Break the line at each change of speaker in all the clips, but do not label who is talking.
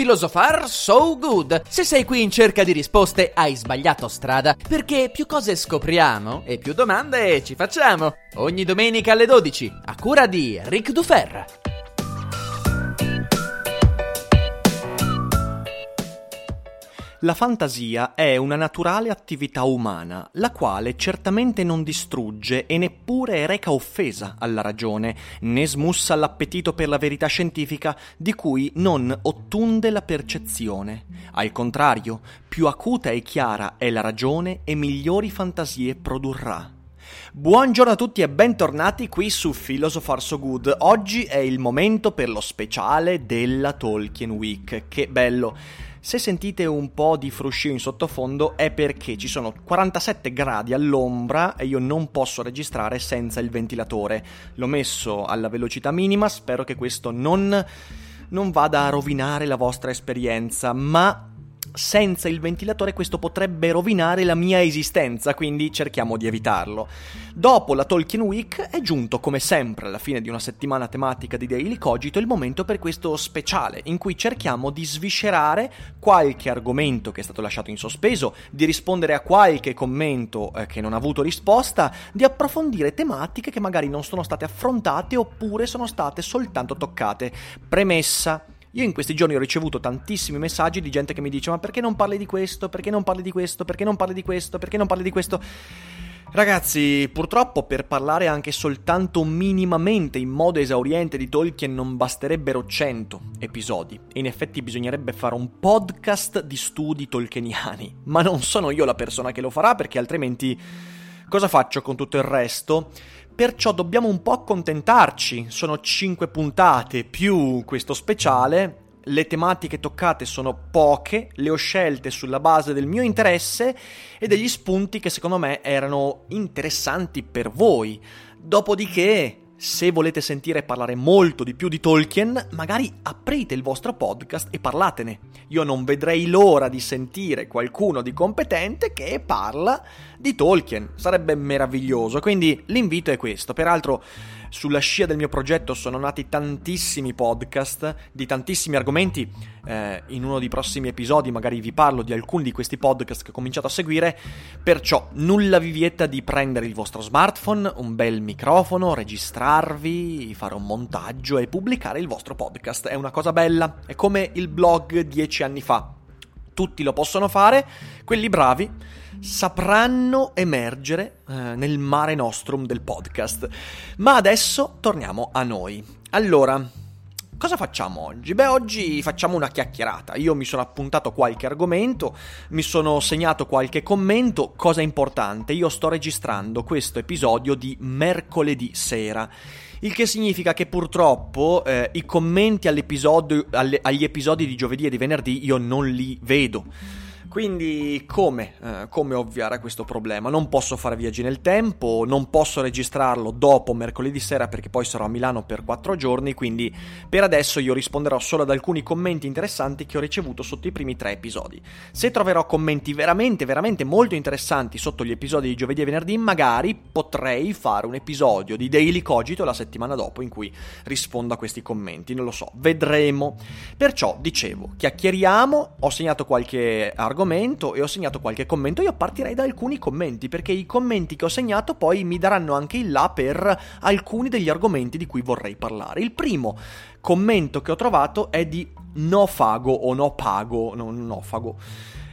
Filosofar so good. Se sei qui in cerca di risposte, hai sbagliato strada, perché più cose scopriamo e più domande ci facciamo. Ogni domenica alle 12, a cura di Ric Dufer.
La fantasia è una naturale attività umana, la quale certamente non distrugge e neppure reca offesa alla ragione, né smussa l'appetito per la verità scientifica di cui non ottunde la percezione. Al contrario, più acuta e chiara è la ragione e migliori fantasie produrrà. Buongiorno a tutti e bentornati qui su Philosopher So Good. Oggi è il momento per lo speciale della Tolkien Week. Che bello! Se sentite un po' di fruscio in sottofondo è perché ci sono 47 gradi all'ombra e io non posso registrare senza il ventilatore. L'ho messo alla velocità minima, spero che questo non, non vada a rovinare la vostra esperienza, ma senza il ventilatore questo potrebbe rovinare la mia esistenza, quindi cerchiamo di evitarlo. Dopo la Tolkien Week è giunto, come sempre, alla fine di una settimana tematica di Daily Cogito, il momento per questo speciale, in cui cerchiamo di sviscerare qualche argomento che è stato lasciato in sospeso, di rispondere a qualche commento eh, che non ha avuto risposta, di approfondire tematiche che magari non sono state affrontate oppure sono state soltanto toccate. Premessa. Io in questi giorni ho ricevuto tantissimi messaggi di gente che mi dice ma perché non parli di questo, perché non parli di questo, perché non parli di questo, perché non parli di questo. Ragazzi, purtroppo per parlare anche soltanto minimamente in modo esauriente di Tolkien non basterebbero 100 episodi. In effetti bisognerebbe fare un podcast di studi tolkieniani, ma non sono io la persona che lo farà perché altrimenti cosa faccio con tutto il resto? Perciò dobbiamo un po' accontentarci. Sono 5 puntate più questo speciale. Le tematiche toccate sono poche, le ho scelte sulla base del mio interesse e degli spunti che secondo me erano interessanti per voi. Dopodiché, se volete sentire parlare molto di più di Tolkien, magari aprite il vostro podcast e parlatene. Io non vedrei l'ora di sentire qualcuno di competente che parla di Tolkien. Sarebbe meraviglioso. Quindi l'invito è questo. Peraltro, sulla scia del mio progetto sono nati tantissimi podcast di tantissimi argomenti. Eh, in uno dei prossimi episodi magari vi parlo di alcuni di questi podcast che ho cominciato a seguire. Perciò nulla vi vieta di prendere il vostro smartphone, un bel microfono, registrarvi, fare un montaggio e pubblicare il vostro podcast. È una cosa bella. È come il blog dieci anni fa. Tutti lo possono fare, quelli bravi sapranno emergere eh, nel mare nostrum del podcast. Ma adesso torniamo a noi. Allora, cosa facciamo oggi? Beh, oggi facciamo una chiacchierata. Io mi sono appuntato qualche argomento, mi sono segnato qualche commento. Cosa importante, io sto registrando questo episodio di mercoledì sera. Il che significa che purtroppo eh, i commenti alle, agli episodi di giovedì e di venerdì io non li vedo. Quindi come, eh, come ovviare a questo problema? Non posso fare viaggi nel tempo, non posso registrarlo dopo mercoledì sera perché poi sarò a Milano per 4 giorni, quindi per adesso io risponderò solo ad alcuni commenti interessanti che ho ricevuto sotto i primi tre episodi. Se troverò commenti veramente, veramente molto interessanti sotto gli episodi di giovedì e venerdì, magari potrei fare un episodio di Daily Cogito la settimana dopo in cui rispondo a questi commenti, non lo so, vedremo. Perciò, dicevo, chiacchieriamo, ho segnato qualche argomento argomento e ho segnato qualche commento, io partirei da alcuni commenti, perché i commenti che ho segnato poi mi daranno anche il là per alcuni degli argomenti di cui vorrei parlare. Il primo commento che ho trovato è di Nofago o Nopago, no, Nofago.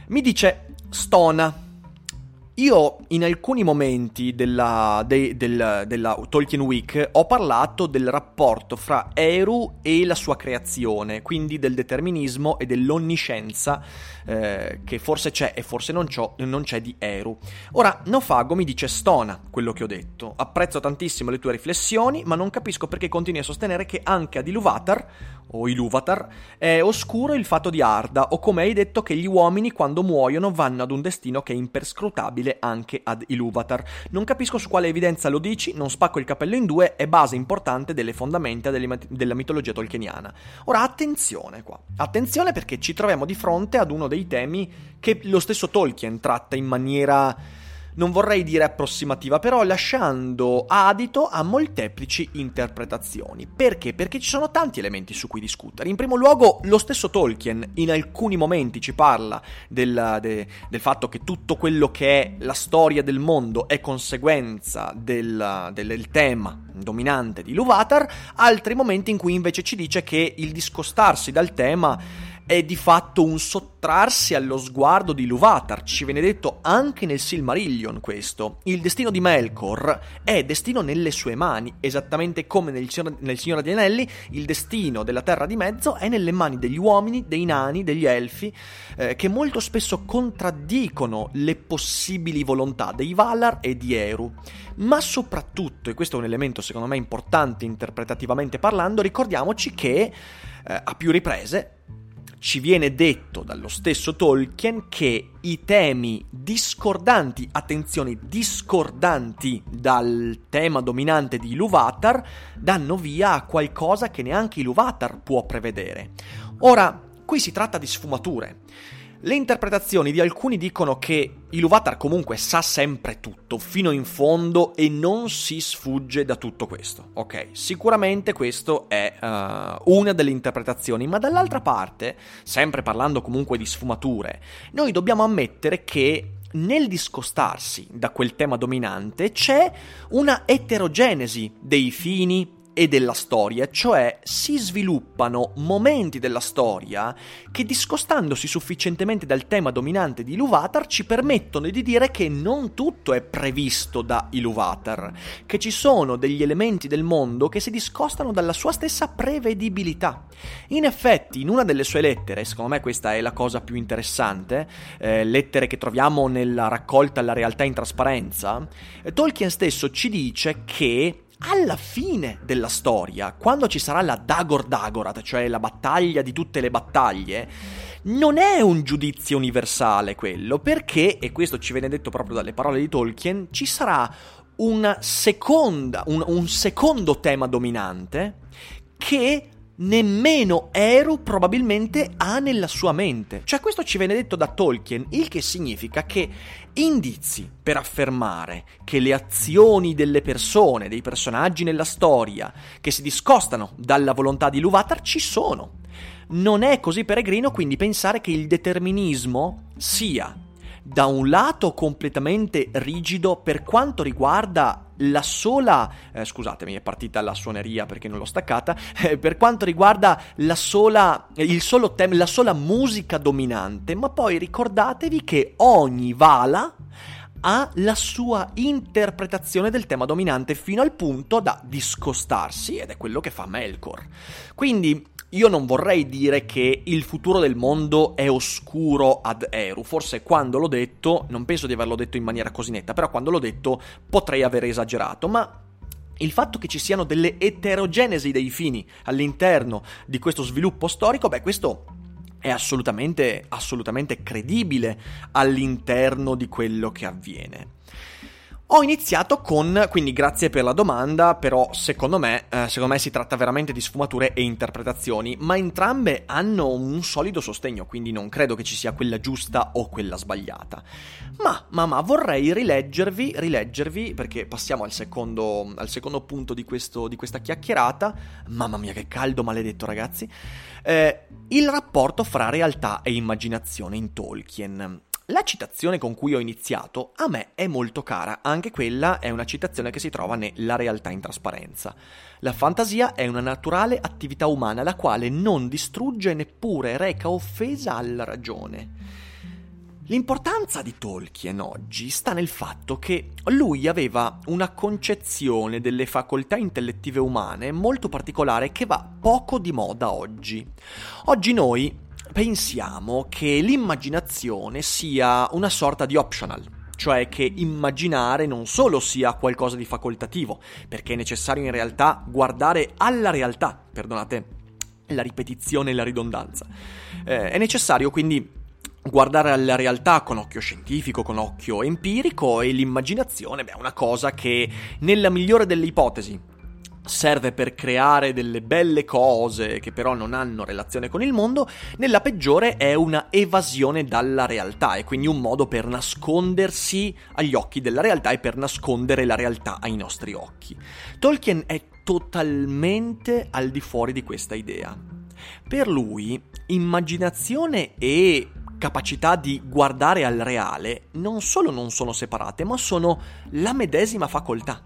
Mi dice Stona io in alcuni momenti della, de, del, della, Tolkien Week ho parlato del rapporto fra Eru e la sua creazione, quindi del determinismo e dell'onniscienza eh, che forse c'è e forse non, non, c'è di Eru. Ora, Nofago mi dice stona quello che ho detto, apprezzo tantissimo le tue riflessioni, ma non capisco perché continui a sostenere che anche ad Iluvatar, o Iluvatar, è oscuro il fatto di Arda, o come hai detto che gli uomini quando muoiono vanno ad un destino che è imperscrutabile anche ad Iluvatar. Non capisco su quale evidenza lo dici, non spacco il capello in due, è base importante delle fondamenta della mitologia tolkieniana. Ora attenzione qua, attenzione perché ci troviamo di fronte ad uno dei temi che lo stesso Tolkien tratta in maniera non vorrei dire approssimativa, però lasciando adito a molteplici interpretazioni. Perché? Perché ci sono tanti elementi su cui discutere. In primo luogo, lo stesso Tolkien in alcuni momenti ci parla del, de, del fatto che tutto quello che è la storia del mondo è conseguenza del, del, del tema dominante di Luvatar, altri momenti in cui invece ci dice che il discostarsi dal tema è di fatto un sottrarsi allo sguardo di Luvatar, ci viene detto anche nel Silmarillion questo. Il destino di Melkor è destino nelle sue mani, esattamente come nel, nel Signore degli Anelli, il destino della Terra di Mezzo è nelle mani degli uomini, dei nani, degli elfi, eh, che molto spesso contraddicono le possibili volontà dei Valar e di Eru. Ma soprattutto, e questo è un elemento secondo me importante interpretativamente parlando, ricordiamoci che eh, a più riprese ci viene detto dallo stesso Tolkien che i temi discordanti, attenzione, discordanti dal tema dominante di Iluvatar, danno via a qualcosa che neanche Iluvatar può prevedere. Ora, qui si tratta di sfumature. Le interpretazioni di alcuni dicono che Iluvatar comunque sa sempre tutto, fino in fondo, e non si sfugge da tutto questo. Ok, sicuramente questo è uh, una delle interpretazioni, ma dall'altra parte, sempre parlando comunque di sfumature, noi dobbiamo ammettere che nel discostarsi da quel tema dominante c'è una eterogenesi dei fini, e della storia, cioè si sviluppano momenti della storia che discostandosi sufficientemente dal tema dominante di Iluvatar ci permettono di dire che non tutto è previsto da Iluvatar, che ci sono degli elementi del mondo che si discostano dalla sua stessa prevedibilità. In effetti, in una delle sue lettere, secondo me questa è la cosa più interessante, eh, lettere che troviamo nella raccolta La realtà in trasparenza, Tolkien stesso ci dice che alla fine della storia, quando ci sarà la Dagor Dagorat, cioè la battaglia di tutte le battaglie, non è un giudizio universale quello, perché, e questo ci viene detto proprio dalle parole di Tolkien, ci sarà seconda, un, un secondo tema dominante che nemmeno Eru probabilmente ha nella sua mente. Cioè questo ci viene detto da Tolkien, il che significa che indizi per affermare che le azioni delle persone, dei personaggi nella storia, che si discostano dalla volontà di Luvatar ci sono. Non è così peregrino quindi pensare che il determinismo sia da un lato completamente rigido per quanto riguarda la sola, eh, scusatemi è partita la suoneria perché non l'ho staccata, eh, per quanto riguarda la sola, il solo tem- la sola musica dominante, ma poi ricordatevi che ogni vala ha la sua interpretazione del tema dominante fino al punto da discostarsi ed è quello che fa Melkor. Quindi io non vorrei dire che il futuro del mondo è oscuro ad Eru, forse quando l'ho detto, non penso di averlo detto in maniera così netta, però quando l'ho detto potrei aver esagerato, ma il fatto che ci siano delle eterogenesi dei fini all'interno di questo sviluppo storico, beh, questo è assolutamente, assolutamente credibile all'interno di quello che avviene. Ho iniziato con, quindi grazie per la domanda, però secondo me, eh, secondo me si tratta veramente di sfumature e interpretazioni, ma entrambe hanno un solido sostegno, quindi non credo che ci sia quella giusta o quella sbagliata. Ma, ma, ma vorrei rileggervi, rileggervi, perché passiamo al secondo, al secondo punto di, questo, di questa chiacchierata, mamma mia che caldo maledetto ragazzi, eh, il rapporto fra realtà e immaginazione in Tolkien. La citazione con cui ho iniziato a me è molto cara, anche quella è una citazione che si trova nella realtà in trasparenza. La fantasia è una naturale attività umana la quale non distrugge neppure reca offesa alla ragione. L'importanza di Tolkien oggi sta nel fatto che lui aveva una concezione delle facoltà intellettive umane molto particolare che va poco di moda oggi. Oggi noi pensiamo che l'immaginazione sia una sorta di optional, cioè che immaginare non solo sia qualcosa di facoltativo, perché è necessario in realtà guardare alla realtà, perdonate la ripetizione e la ridondanza. Eh, è necessario quindi guardare alla realtà con occhio scientifico, con occhio empirico e l'immaginazione beh, è una cosa che nella migliore delle ipotesi serve per creare delle belle cose che però non hanno relazione con il mondo, nella peggiore è una evasione dalla realtà e quindi un modo per nascondersi agli occhi della realtà e per nascondere la realtà ai nostri occhi. Tolkien è totalmente al di fuori di questa idea. Per lui, immaginazione e capacità di guardare al reale non solo non sono separate, ma sono la medesima facoltà.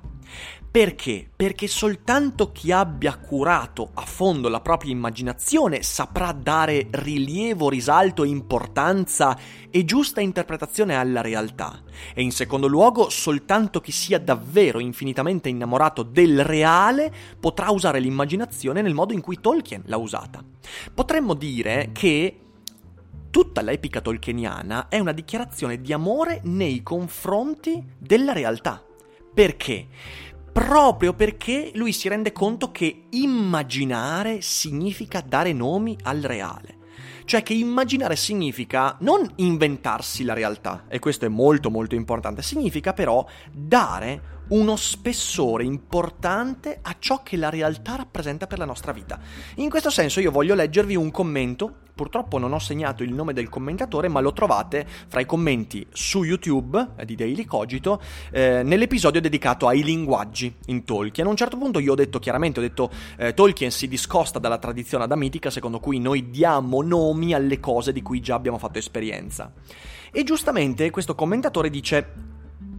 Perché? Perché soltanto chi abbia curato a fondo la propria immaginazione saprà dare rilievo, risalto, importanza e giusta interpretazione alla realtà. E in secondo luogo, soltanto chi sia davvero infinitamente innamorato del reale potrà usare l'immaginazione nel modo in cui Tolkien l'ha usata. Potremmo dire che tutta l'epica tolkieniana è una dichiarazione di amore nei confronti della realtà. Perché? Proprio perché lui si rende conto che immaginare significa dare nomi al reale. Cioè che immaginare significa non inventarsi la realtà, e questo è molto molto importante, significa però dare uno spessore importante a ciò che la realtà rappresenta per la nostra vita. In questo senso io voglio leggervi un commento, purtroppo non ho segnato il nome del commentatore, ma lo trovate fra i commenti su YouTube eh, di Daily Cogito eh, nell'episodio dedicato ai linguaggi in Tolkien. A un certo punto io ho detto chiaramente, ho detto eh, Tolkien si discosta dalla tradizione adamitica secondo cui noi diamo nomi alle cose di cui già abbiamo fatto esperienza. E giustamente questo commentatore dice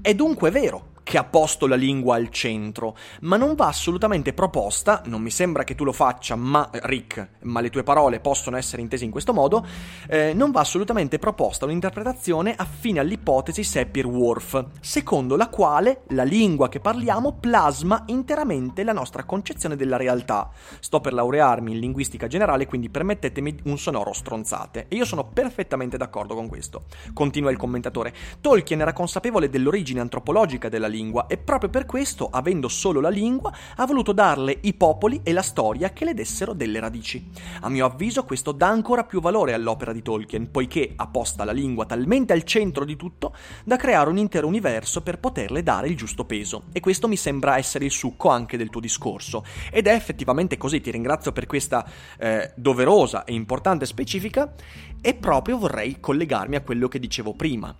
è dunque vero che ha posto la lingua al centro, ma non va assolutamente proposta, non mi sembra che tu lo faccia, ma Rick, ma le tue parole possono essere intese in questo modo, eh, non va assolutamente proposta un'interpretazione affine all'ipotesi Sapir-Whorf, secondo la quale la lingua che parliamo plasma interamente la nostra concezione della realtà. Sto per laurearmi in linguistica generale, quindi permettetemi un sonoro stronzate. E io sono perfettamente d'accordo con questo. Continua il commentatore. Tolkien era consapevole dell'origine antropologica della lingua e proprio per questo, avendo solo la lingua, ha voluto darle i popoli e la storia che le dessero delle radici. A mio avviso questo dà ancora più valore all'opera di Tolkien, poiché ha posta la lingua talmente al centro di tutto da creare un intero universo per poterle dare il giusto peso. E questo mi sembra essere il succo anche del tuo discorso. Ed è effettivamente così, ti ringrazio per questa eh, doverosa e importante specifica e proprio vorrei collegarmi a quello che dicevo prima.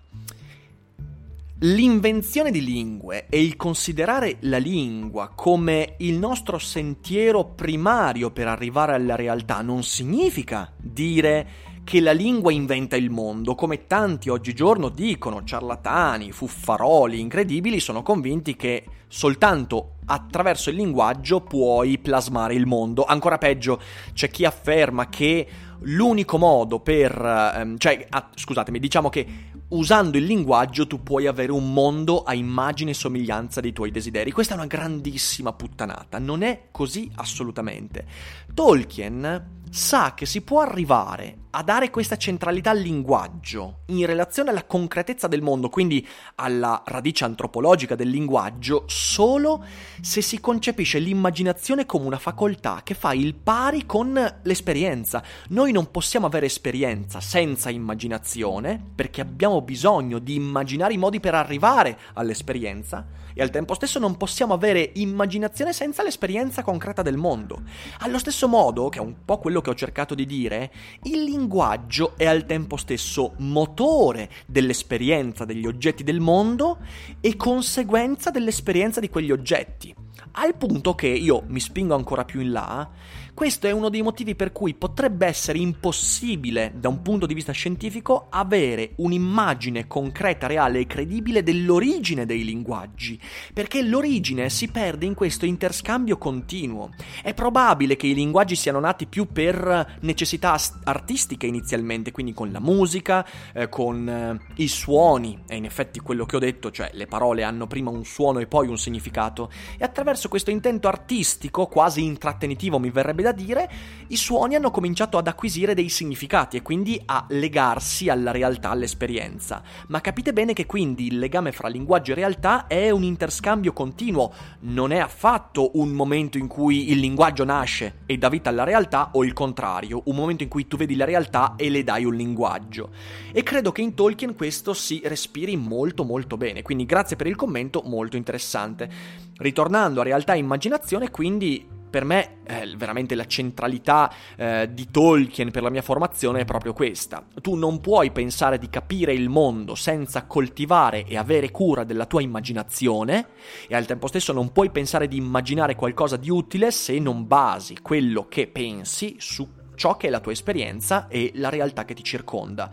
L'invenzione di lingue e il considerare la lingua come il nostro sentiero primario per arrivare alla realtà non significa dire che la lingua inventa il mondo, come tanti oggigiorno dicono, ciarlatani, fuffaroli, incredibili, sono convinti che soltanto attraverso il linguaggio puoi plasmare il mondo. Ancora peggio, c'è chi afferma che l'unico modo per... Ehm, cioè, ah, scusatemi, diciamo che usando il linguaggio tu puoi avere un mondo a immagine e somiglianza dei tuoi desideri. Questa è una grandissima puttanata, non è così assolutamente. Tolkien sa che si può arrivare a dare questa centralità al linguaggio in relazione alla concretezza del mondo, quindi alla radice antropologica del linguaggio, solo se si concepisce l'immaginazione come una facoltà che fa il pari con l'esperienza. Noi non possiamo avere esperienza senza immaginazione, perché abbiamo bisogno di immaginare i modi per arrivare all'esperienza, e al tempo stesso non possiamo avere immaginazione senza l'esperienza concreta del mondo. Allo stesso modo, che è un po' quello che ho cercato di dire, il linguaggio è al tempo stesso motore dell'esperienza degli oggetti del mondo e conseguenza dell'esperienza di quegli oggetti. Al punto che io mi spingo ancora più in là, questo è uno dei motivi per cui potrebbe essere impossibile, da un punto di vista scientifico, avere un'immagine concreta, reale e credibile dell'origine dei linguaggi, perché l'origine si perde in questo interscambio continuo. È probabile che i linguaggi siano nati più per necessità artistiche inizialmente, quindi con la musica, eh, con eh, i suoni, è in effetti quello che ho detto, cioè le parole hanno prima un suono e poi un significato, e attraverso questo intento artistico, quasi intrattenitivo mi verrebbe da dire, i suoni hanno cominciato ad acquisire dei significati e quindi a legarsi alla realtà, all'esperienza. Ma capite bene che quindi il legame fra linguaggio e realtà è un interscambio continuo, non è affatto un momento in cui il linguaggio nasce e dà vita alla realtà o il contrario, un momento in cui tu vedi la realtà e le dai un linguaggio. E credo che in Tolkien questo si respiri molto molto bene, quindi grazie per il commento, molto interessante. Ritornando a realtà e immaginazione, quindi per me eh, veramente la centralità eh, di Tolkien per la mia formazione è proprio questa. Tu non puoi pensare di capire il mondo senza coltivare e avere cura della tua immaginazione e al tempo stesso non puoi pensare di immaginare qualcosa di utile se non basi quello che pensi su ciò che è la tua esperienza e la realtà che ti circonda.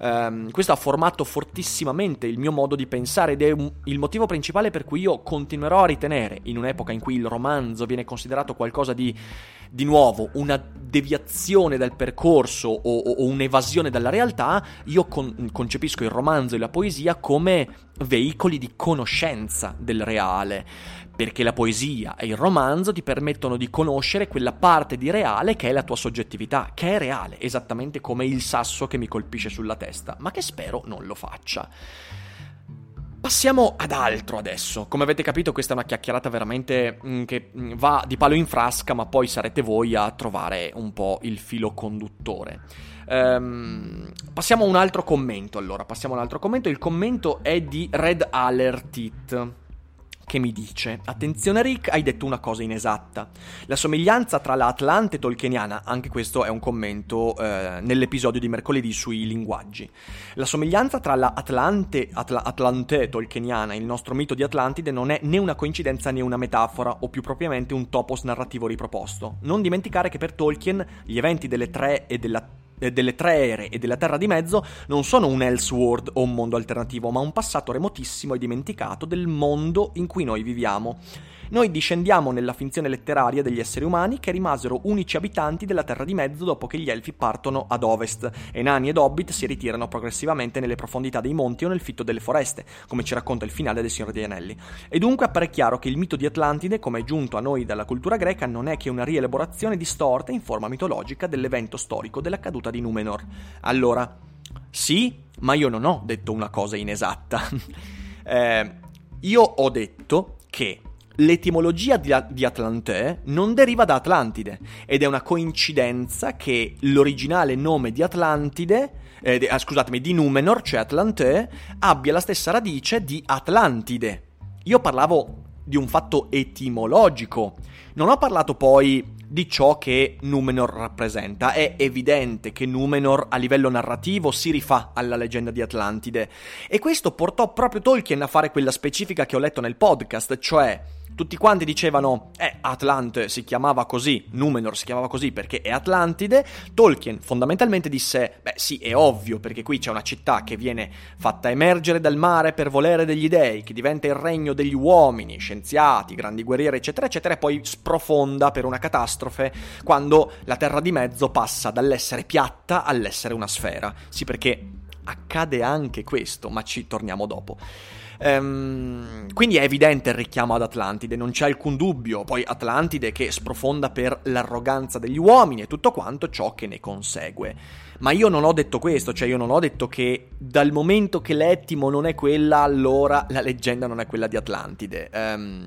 Um, questo ha formato fortissimamente il mio modo di pensare ed è un, il motivo principale per cui io continuerò a ritenere, in un'epoca in cui il romanzo viene considerato qualcosa di, di nuovo, una deviazione dal percorso o, o, o un'evasione dalla realtà, io con, concepisco il romanzo e la poesia come veicoli di conoscenza del reale perché la poesia e il romanzo ti permettono di conoscere quella parte di reale che è la tua soggettività, che è reale, esattamente come il sasso che mi colpisce sulla testa, ma che spero non lo faccia. Passiamo ad altro adesso. Come avete capito, questa è una chiacchierata veramente mm, che mm, va di palo in frasca, ma poi sarete voi a trovare un po' il filo conduttore. Um, passiamo a un altro commento allora. Passiamo a un altro commento. Il commento è di Red Alert It che mi dice: Attenzione, Rick, hai detto una cosa inesatta. La somiglianza tra la Atlante tolkieniana, anche questo è un commento eh, nell'episodio di mercoledì sui linguaggi. La somiglianza tra la Atlante, Atla, Atlante tolkieniana e il nostro mito di Atlantide non è né una coincidenza né una metafora, o più propriamente un topos narrativo riproposto. Non dimenticare che per Tolkien gli eventi delle tre e della delle tre ere e della Terra di Mezzo non sono un Elseworld o un mondo alternativo, ma un passato remotissimo e dimenticato del mondo in cui noi viviamo. Noi discendiamo nella finzione letteraria degli esseri umani che rimasero unici abitanti della Terra di Mezzo dopo che gli elfi partono ad ovest e nani ed hobbit si ritirano progressivamente nelle profondità dei monti o nel fitto delle foreste, come ci racconta il finale del Signore degli Anelli. E dunque appare chiaro che il mito di Atlantide, come è giunto a noi dalla cultura greca, non è che una rielaborazione distorta in forma mitologica dell'evento storico della caduta di Numenor. Allora, sì, ma io non ho detto una cosa inesatta. eh, io ho detto che l'etimologia di, di Atlante non deriva da Atlantide ed è una coincidenza che l'originale nome di Atlantide, eh, ah, scusatemi, di Numenor, cioè Atlante, abbia la stessa radice di Atlantide. Io parlavo di un fatto etimologico, non ho parlato poi di ciò che Numenor rappresenta. È evidente che Numenor a livello narrativo si rifà alla leggenda di Atlantide e questo portò proprio Tolkien a fare quella specifica che ho letto nel podcast, cioè tutti quanti dicevano, eh, Atlante si chiamava così, Numenor si chiamava così perché è Atlantide. Tolkien fondamentalmente disse, beh sì, è ovvio perché qui c'è una città che viene fatta emergere dal mare per volere degli dei, che diventa il regno degli uomini, scienziati, grandi guerrieri, eccetera, eccetera, e poi sprofonda per una catastrofe quando la Terra di Mezzo passa dall'essere piatta all'essere una sfera. Sì, perché accade anche questo, ma ci torniamo dopo. Ehm, quindi è evidente il richiamo ad Atlantide, non c'è alcun dubbio. Poi Atlantide che sprofonda per l'arroganza degli uomini e tutto quanto ciò che ne consegue. Ma io non ho detto questo, cioè io non ho detto che dal momento che l'Ettimo non è quella, allora la leggenda non è quella di Atlantide. Ehm,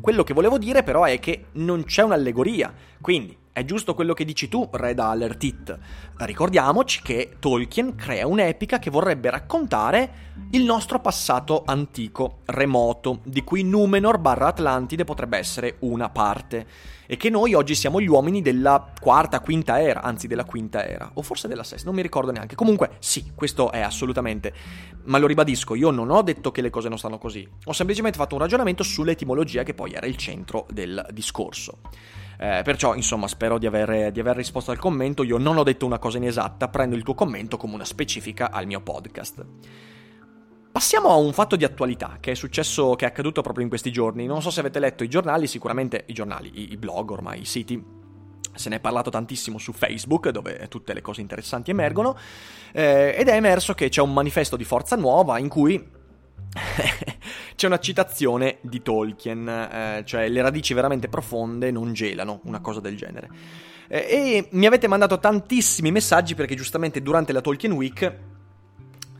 quello che volevo dire però è che non c'è un'allegoria. Quindi è giusto quello che dici tu, Red Alert It. Ricordiamoci che Tolkien crea un'epica che vorrebbe raccontare il nostro passato antico, remoto, di cui Numenor barra Atlantide potrebbe essere una parte. E che noi oggi siamo gli uomini della quarta, quinta era, anzi della quinta era, o forse della sesta, non mi ricordo neanche. Comunque, sì, questo è assolutamente. Ma lo ribadisco, io non ho detto che le cose non stanno così. Ho semplicemente fatto un ragionamento sull'etimologia che poi era il centro del discorso. Eh, perciò, insomma, spero di aver, di aver, risposto al commento. Io non ho detto una cosa inesatta, prendo il tuo commento come una specifica al mio podcast. Passiamo a un fatto di attualità che è successo, che è accaduto proprio in questi giorni. Non so se avete letto i giornali, sicuramente i giornali, i, blog ormai, i siti. Se ne è parlato tantissimo su Facebook, dove tutte le cose interessanti emergono, eh, ed è emerso che c'è un manifesto di Forza Nuova in cui c'è una citazione di Tolkien, eh, cioè le radici veramente profonde non gelano, una cosa del genere. Eh, e mi avete mandato tantissimi messaggi perché giustamente durante la Tolkien Week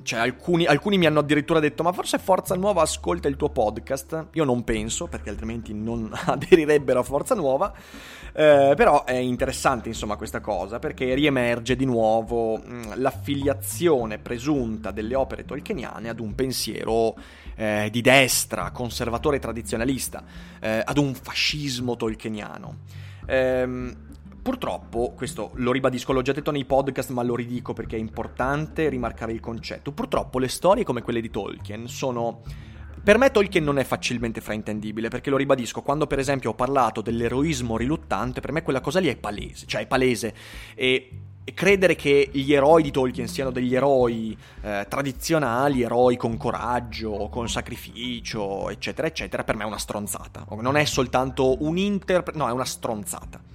cioè, alcuni, alcuni, mi hanno addirittura detto: Ma forse Forza Nuova ascolta il tuo podcast? Io non penso, perché altrimenti non aderirebbero a Forza Nuova. Eh, però è interessante, insomma, questa cosa, perché riemerge di nuovo mh, mm, l'affiliazione presunta delle opere tolkieniane ad un pensiero eh, di destra, conservatore tradizionalista, eh, ad un fascismo tolkieniano. Ehm, Purtroppo, questo lo ribadisco, l'ho già detto nei podcast, ma lo ridico perché è importante rimarcare il concetto. Purtroppo le storie come quelle di Tolkien sono... Per me Tolkien non è facilmente fraintendibile, perché lo ribadisco, quando per esempio ho parlato dell'eroismo riluttante, per me quella cosa lì è palese, cioè è palese. E credere che gli eroi di Tolkien siano degli eroi eh, tradizionali, eroi con coraggio, con sacrificio, eccetera, eccetera, per me è una stronzata. Non è soltanto un interprete, no, è una stronzata.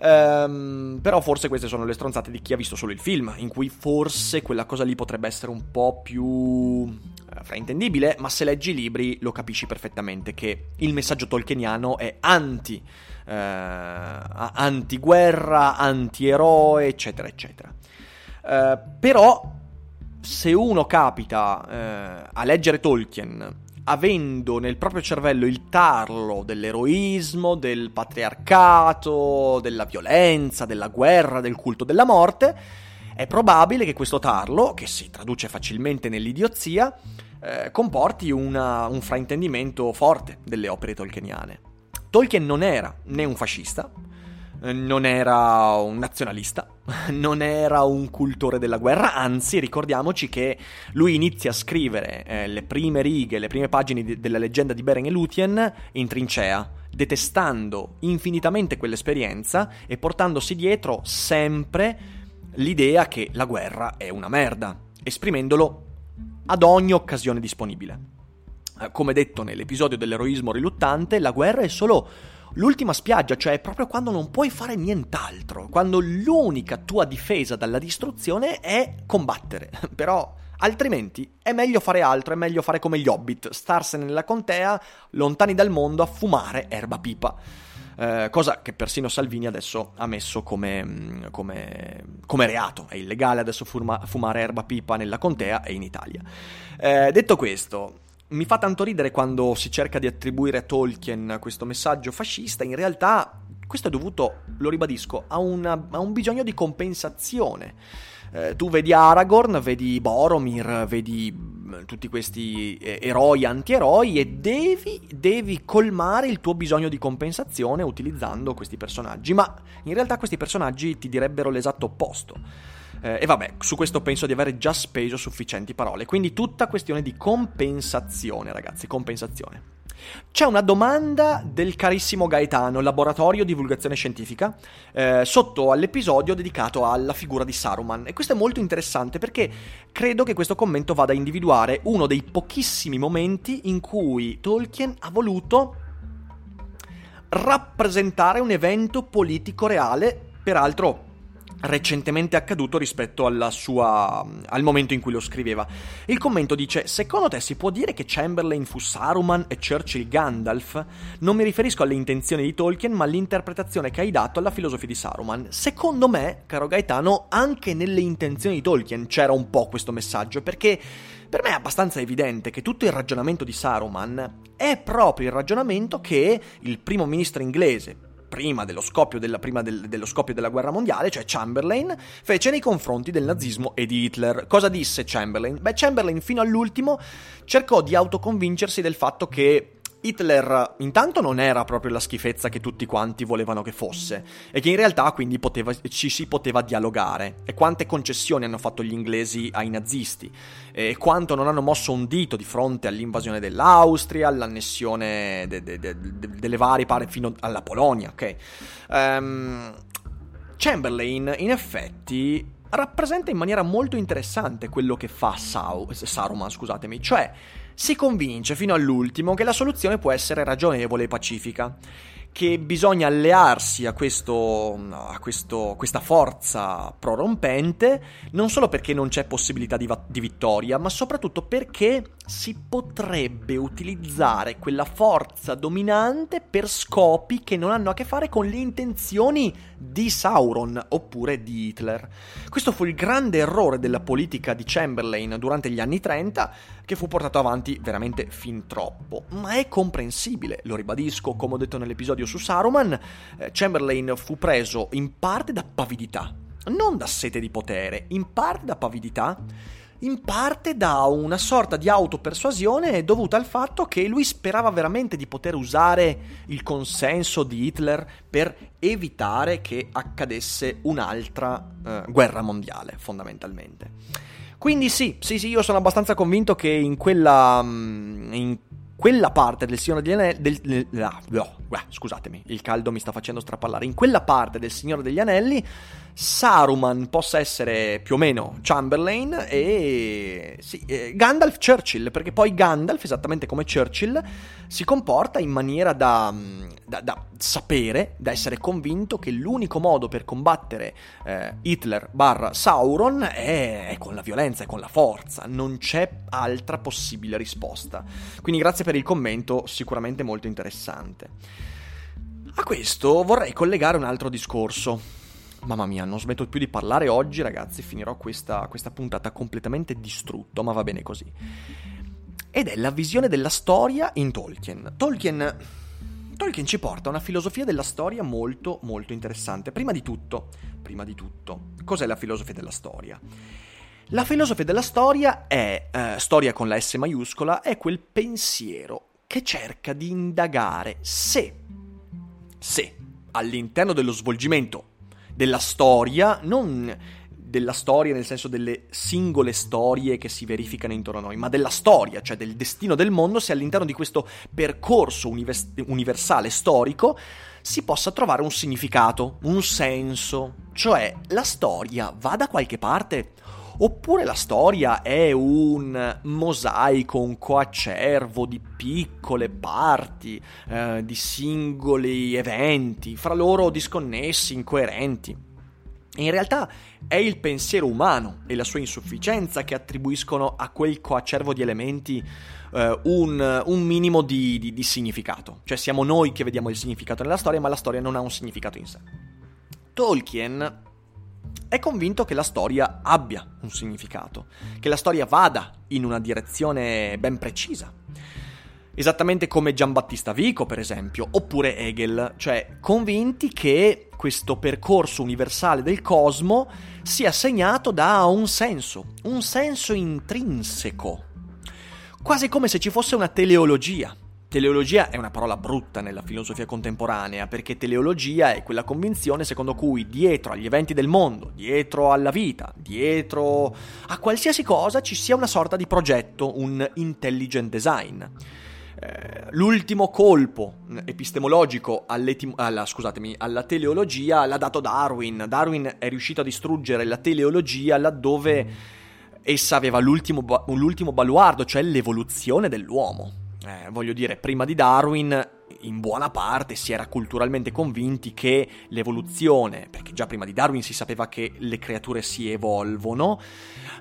Um, però forse queste sono le stronzate di chi ha visto solo il film, in cui forse quella cosa lì potrebbe essere un po' più eh, fraintendibile, ma se leggi i libri lo capisci perfettamente che il messaggio tolkieniano è anti, eh, anti-guerra, anti-eroe, eccetera, eccetera. Uh, però se uno capita uh, a leggere Tolkien avendo nel proprio cervello il tarlo dell'eroismo, del patriarcato, della violenza, della guerra, del culto della morte, è probabile che questo tarlo, che si traduce facilmente nell'idiozia, eh, comporti una, un fraintendimento forte delle opere tolkieniane. Tolkien non era né un fascista, non era un nazionalista, non era un cultore della guerra, anzi ricordiamoci che lui inizia a scrivere eh, le prime righe, le prime pagine di, della leggenda di Beren e Lúthien in trincea, detestando infinitamente quell'esperienza e portandosi dietro sempre l'idea che la guerra è una merda, esprimendolo ad ogni occasione disponibile. Eh, come detto nell'episodio dell'eroismo riluttante, la guerra è solo l'ultima spiaggia, cioè proprio quando non puoi fare nient'altro, quando l'unica tua difesa dalla distruzione è combattere. Però altrimenti è meglio fare altro, è meglio fare come gli hobbit, starsene nella contea, lontani dal mondo, a fumare erba pipa. Eh, cosa che persino Salvini adesso ha messo come, mm, come, come reato. È illegale adesso fuma, fumare erba pipa nella contea e in Italia. Eh, detto questo, mi fa tanto ridere quando si cerca di attribuire a Tolkien questo messaggio fascista, in realtà questo è dovuto, lo ribadisco, a, una, a un bisogno di compensazione. Eh, tu vedi Aragorn, vedi Boromir, vedi mm, tutti questi eh, eroi antieroi e devi, devi colmare il tuo bisogno di compensazione utilizzando questi personaggi, ma in realtà questi personaggi ti direbbero l'esatto opposto. Eh, e vabbè, su questo penso di aver già speso sufficienti parole. Quindi tutta questione di compensazione, ragazzi, compensazione. C'è una domanda del carissimo Gaetano, laboratorio divulgazione scientifica, eh, sotto all'episodio dedicato alla figura di Saruman. E questo è molto interessante perché credo che questo commento vada a individuare uno dei pochissimi momenti in cui Tolkien ha voluto rappresentare un evento politico reale, peraltro recentemente accaduto rispetto sua, al momento in cui lo scriveva. Il commento dice: Secondo te si può dire che Chamberlain fu Saruman e Churchill Gandalf? Non mi riferisco alle intenzioni di Tolkien, ma all'interpretazione che hai dato alla filosofia di Saruman. Secondo me, caro Gaetano, anche nelle intenzioni di Tolkien c'era un po' questo messaggio, perché per me è abbastanza evidente che tutto il ragionamento di Saruman è proprio il ragionamento che il primo ministro inglese, prima dello scoppio della, prima del, dello scoppio della guerra mondiale, cioè Chamberlain, fece nei confronti del nazismo e di Hitler. Cosa disse Chamberlain? Beh, Chamberlain fino all'ultimo cercò di autoconvincersi del fatto che Hitler intanto non era proprio la schifezza che tutti quanti volevano che fosse e che in realtà quindi poteva, ci si poteva dialogare e quante concessioni hanno fatto gli inglesi ai nazisti e quanto non hanno mosso un dito di fronte all'invasione dell'Austria, all'annessione de, de, de, delle varie pare fino alla Polonia, ok? Um, Chamberlain in effetti rappresenta in maniera molto interessante quello che fa Sau- Saruman, scusatemi, cioè si convince fino all'ultimo che la soluzione può essere ragionevole e pacifica, che bisogna allearsi a, questo, a questo, questa forza prorompente non solo perché non c'è possibilità di, va- di vittoria, ma soprattutto perché si potrebbe utilizzare quella forza dominante per scopi che non hanno a che fare con le intenzioni di Sauron oppure di Hitler. Questo fu il grande errore della politica di Chamberlain durante gli anni 30 che fu portato avanti veramente fin troppo, ma è comprensibile, lo ribadisco, come ho detto nell'episodio su Saruman, eh, Chamberlain fu preso in parte da pavidità, non da sete di potere, in parte da pavidità in parte da una sorta di autopersuasione dovuta al fatto che lui sperava veramente di poter usare il consenso di Hitler per evitare che accadesse un'altra eh, guerra mondiale, fondamentalmente. Quindi sì, sì, sì, io sono abbastanza convinto che in quella, mm, in quella parte del Signore degli Anelli. Del, ah, oh, scusatemi, il caldo mi sta facendo strappallare. In quella parte del Signore degli Anelli Saruman possa essere più o meno Chamberlain e sì, eh, Gandalf Churchill, perché poi Gandalf, esattamente come Churchill, si comporta in maniera da, da, da sapere, da essere convinto che l'unico modo per combattere eh, Hitler barra Sauron è, è con la violenza, è con la forza, non c'è altra possibile risposta. Quindi grazie per il commento, sicuramente molto interessante. A questo vorrei collegare un altro discorso Mamma mia, non smetto più di parlare oggi, ragazzi. Finirò questa, questa puntata completamente distrutto, ma va bene così. Ed è la visione della storia in Tolkien. Tolkien. Tolkien ci porta una filosofia della storia molto, molto interessante. Prima di tutto, prima di tutto, cos'è la filosofia della storia? La filosofia della storia è, eh, storia con la S maiuscola, è quel pensiero che cerca di indagare se, se all'interno dello svolgimento della storia, non della storia nel senso delle singole storie che si verificano intorno a noi, ma della storia, cioè del destino del mondo, se all'interno di questo percorso univers- universale storico si possa trovare un significato, un senso, cioè la storia va da qualche parte oppure la storia è un mosaico, un coacervo di piccole parti, eh, di singoli eventi, fra loro disconnessi, incoerenti. In realtà è il pensiero umano e la sua insufficienza che attribuiscono a quel coacervo di elementi eh, un, un, minimo di, di, di significato. Cioè siamo noi che vediamo il significato nella storia, ma la storia non ha un significato in sé. Tolkien è convinto che la storia abbia un significato, che la storia vada in una direzione ben precisa. Esattamente come Giambattista Vico, per esempio, oppure Hegel, cioè convinti che questo percorso universale del cosmo sia segnato da un senso, un senso intrinseco, quasi come se ci fosse una teleologia, Teleologia è una parola brutta nella filosofia contemporanea perché teleologia è quella convinzione secondo cui dietro agli eventi del mondo, dietro alla vita, dietro a qualsiasi cosa ci sia una sorta di progetto, un intelligent design. Eh, l'ultimo colpo epistemologico alla, alla teleologia l'ha dato Darwin. Darwin è riuscito a distruggere la teleologia laddove essa aveva l'ultimo, l'ultimo baluardo, cioè l'evoluzione dell'uomo eh, voglio dire, prima di Darwin in buona parte si era culturalmente convinti che l'evoluzione, perché già prima di Darwin si sapeva che le creature si evolvono,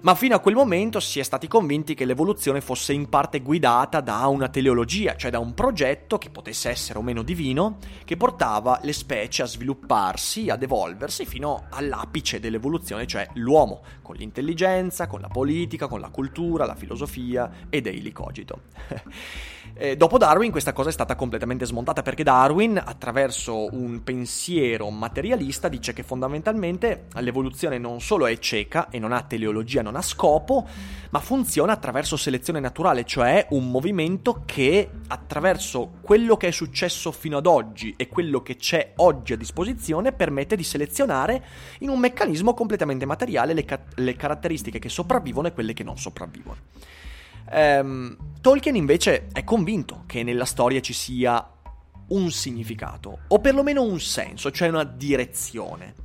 ma fino a quel momento si è stati convinti che l'evoluzione fosse in parte guidata da una teleologia, cioè da un progetto che potesse essere o meno divino, che portava le specie a svilupparsi, ad evolversi fino all'apice dell'evoluzione, cioè l'uomo, con l'intelligenza, con la politica, con la cultura, la filosofia e daily cogito. Eh, dopo Darwin questa cosa è stata completamente smontata perché Darwin, attraverso un pensiero materialista, dice che fondamentalmente l'evoluzione non solo è cieca e non ha teleologia, non ha scopo, ma funziona attraverso selezione naturale, cioè un movimento che attraverso quello che è successo fino ad oggi e quello che c'è oggi a disposizione permette di selezionare in un meccanismo completamente materiale le, ca- le caratteristiche che sopravvivono e quelle che non sopravvivono. Um, Tolkien invece è convinto che nella storia ci sia un significato, o perlomeno un senso, cioè una direzione.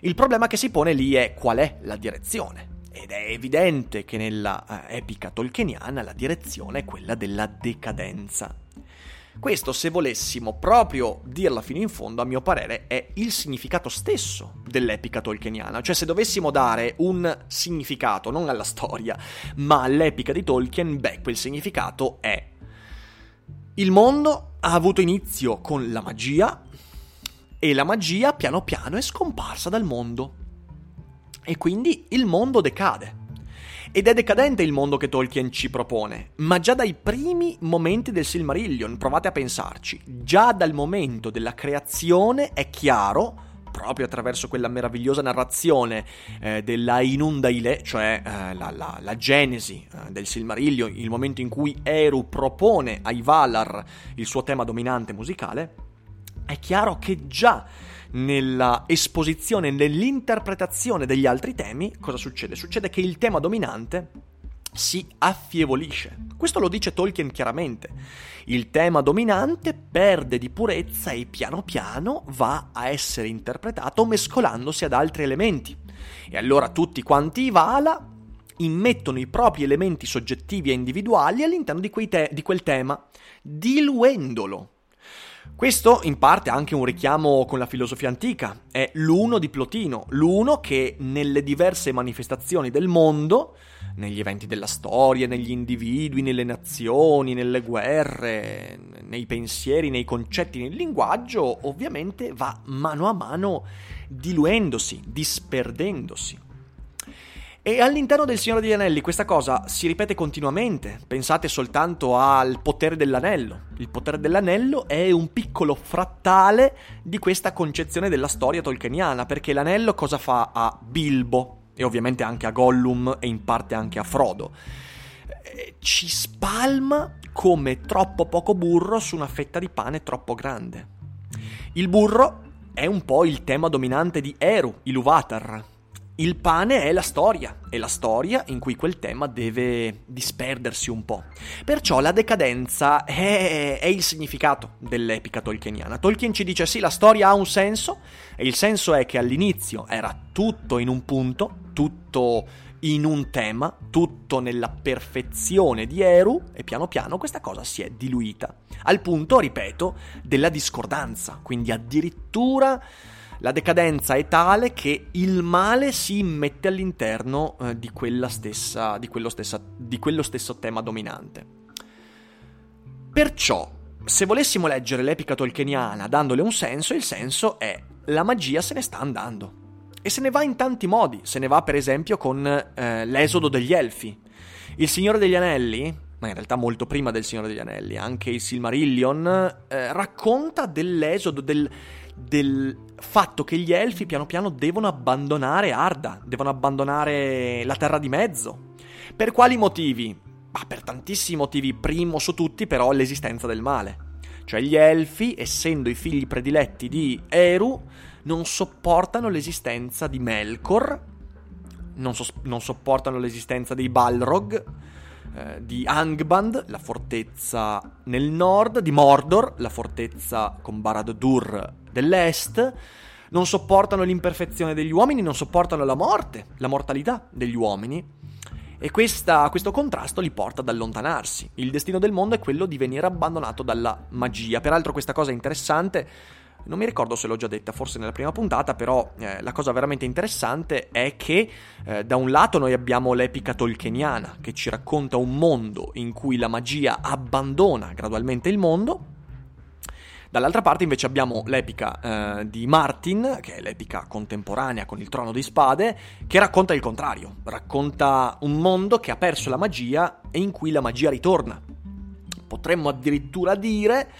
Il problema che si pone lì è qual è la direzione. Ed è evidente che nella uh, epica tolkieniana la direzione è quella della decadenza. Questo, se volessimo proprio dirla fino in fondo, a mio parere, è il significato stesso dell'epica tolkieniana. Cioè, se dovessimo dare un significato, non alla storia, ma all'epica di Tolkien, beh, quel significato è il mondo ha avuto inizio con la magia e la magia piano piano è scomparsa dal mondo. E quindi il mondo decade. Ed è decadente il mondo che Tolkien ci propone, ma già dai primi momenti del Silmarillion, provate a pensarci, già dal momento della creazione è chiaro proprio attraverso quella meravigliosa narrazione eh, della Inundaile, cioè eh, la, la, la, genesi eh, del Silmarillion, il momento in cui Eru propone ai Valar il suo tema dominante musicale, è chiaro che già nella esposizione, nell'interpretazione degli altri temi, cosa succede? Succede che il tema dominante si affievolisce. Questo lo dice Tolkien chiaramente. Il tema dominante perde di purezza e piano piano va a essere interpretato mescolandosi ad altri elementi. E allora tutti quanti i Vala immettono i propri elementi soggettivi e individuali all'interno di, te- di quel tema, diluendolo questo in parte ha anche un richiamo con la filosofia antica, è l'uno di Plotino, l'uno che nelle diverse manifestazioni del mondo, negli eventi della storia, negli individui, nelle nazioni, nelle guerre, nei pensieri, nei concetti, nel linguaggio, ovviamente va mano a mano diluendosi, disperdendosi. E all'interno del Signore degli Anelli questa cosa si ripete continuamente. Pensate soltanto al potere dell'anello. Il potere dell'anello è un piccolo frattale di questa concezione della storia tolkieniana, perché l'anello cosa fa a Bilbo e ovviamente anche a Gollum e in parte anche a Frodo? Eh, ci spalma come troppo poco burro su una fetta di pane troppo grande. Il burro è un po' il tema dominante di Eru, Iluvatar, il pane è la storia, è la storia in cui quel tema deve disperdersi un po'. Perciò la decadenza è, è, il significato dell'epica tolkieniana. Tolkien ci dice sì, la storia ha un senso, e il senso è che all'inizio era tutto in un punto, tutto in un tema, tutto nella perfezione di Eru, e piano piano questa cosa si è diluita. Al punto, ripeto, della discordanza, quindi addirittura la decadenza è tale che il male si immette all'interno eh, di, stessa, di, stessa, di quello stesso tema dominante. Perciò, se volessimo leggere l'epica tolkieniana dandole un senso, il senso è la magia se ne sta andando. E se ne va in tanti modi. Se ne va, per esempio, con eh, l'esodo degli elfi. Il Signore degli Anelli, ma in realtà molto prima del Signore degli Anelli, anche il Silmarillion, eh, racconta dell'esodo, del, del fatto che gli elfi piano piano devono abbandonare Arda, devono abbandonare la Terra di Mezzo. Per quali motivi? Ma per tantissimi motivi, primo su tutti però l'esistenza del male. Cioè gli elfi, essendo i figli prediletti di Eru, non sopportano l'esistenza di Melkor, non, so- non sopportano l'esistenza dei Balrog, eh, di Angband, la fortezza nel nord, di Mordor, la fortezza con Barad-dûr dell'est, non sopportano l'imperfezione degli uomini, non sopportano la morte, la mortalità degli uomini. E questa, questo contrasto li porta ad allontanarsi. Il destino del mondo è quello di venire abbandonato dalla magia. Peraltro questa cosa è interessante non mi ricordo se l'ho già detta, forse nella prima puntata, però eh, la cosa veramente interessante è che eh, da un lato noi abbiamo l'epica tolkieniana che ci racconta un mondo in cui la magia abbandona gradualmente il mondo. Dall'altra parte invece abbiamo l'epica eh, di Martin, che è l'epica contemporanea con il trono di spade, che racconta il contrario, racconta un mondo che ha perso la magia e in cui la magia ritorna. Potremmo addirittura dire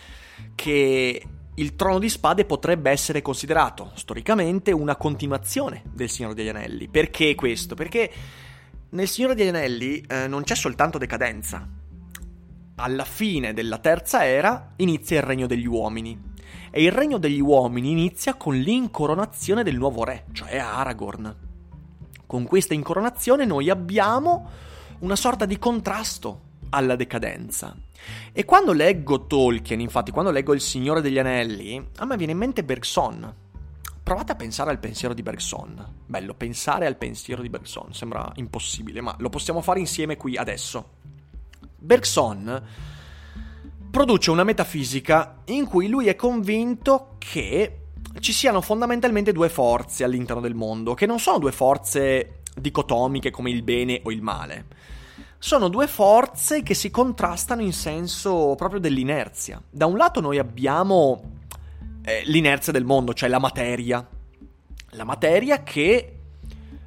che il Trono di Spade potrebbe essere considerato storicamente una continuazione del Signore degli Anelli. Perché questo? Perché nel Signore degli Anelli eh, non c'è soltanto decadenza. Alla fine della terza era inizia il regno degli uomini. E il regno degli uomini inizia con l'incoronazione del nuovo re, cioè Aragorn. Con questa incoronazione noi abbiamo una sorta di contrasto alla decadenza. E quando leggo Tolkien, infatti, quando leggo Il Signore degli Anelli, a me viene in mente Bergson. Provate a pensare al pensiero di Bergson. Bello, pensare al pensiero di Bergson. Sembra impossibile, ma lo possiamo fare insieme qui adesso. Bergson produce una metafisica in cui lui è convinto che ci siano fondamentalmente due forze all'interno del mondo, che non sono due forze dicotomiche come il bene o il male. Sono due forze che si contrastano in senso proprio dell'inerzia. Da un lato noi abbiamo eh, l'inerzia del mondo, cioè la materia. La materia che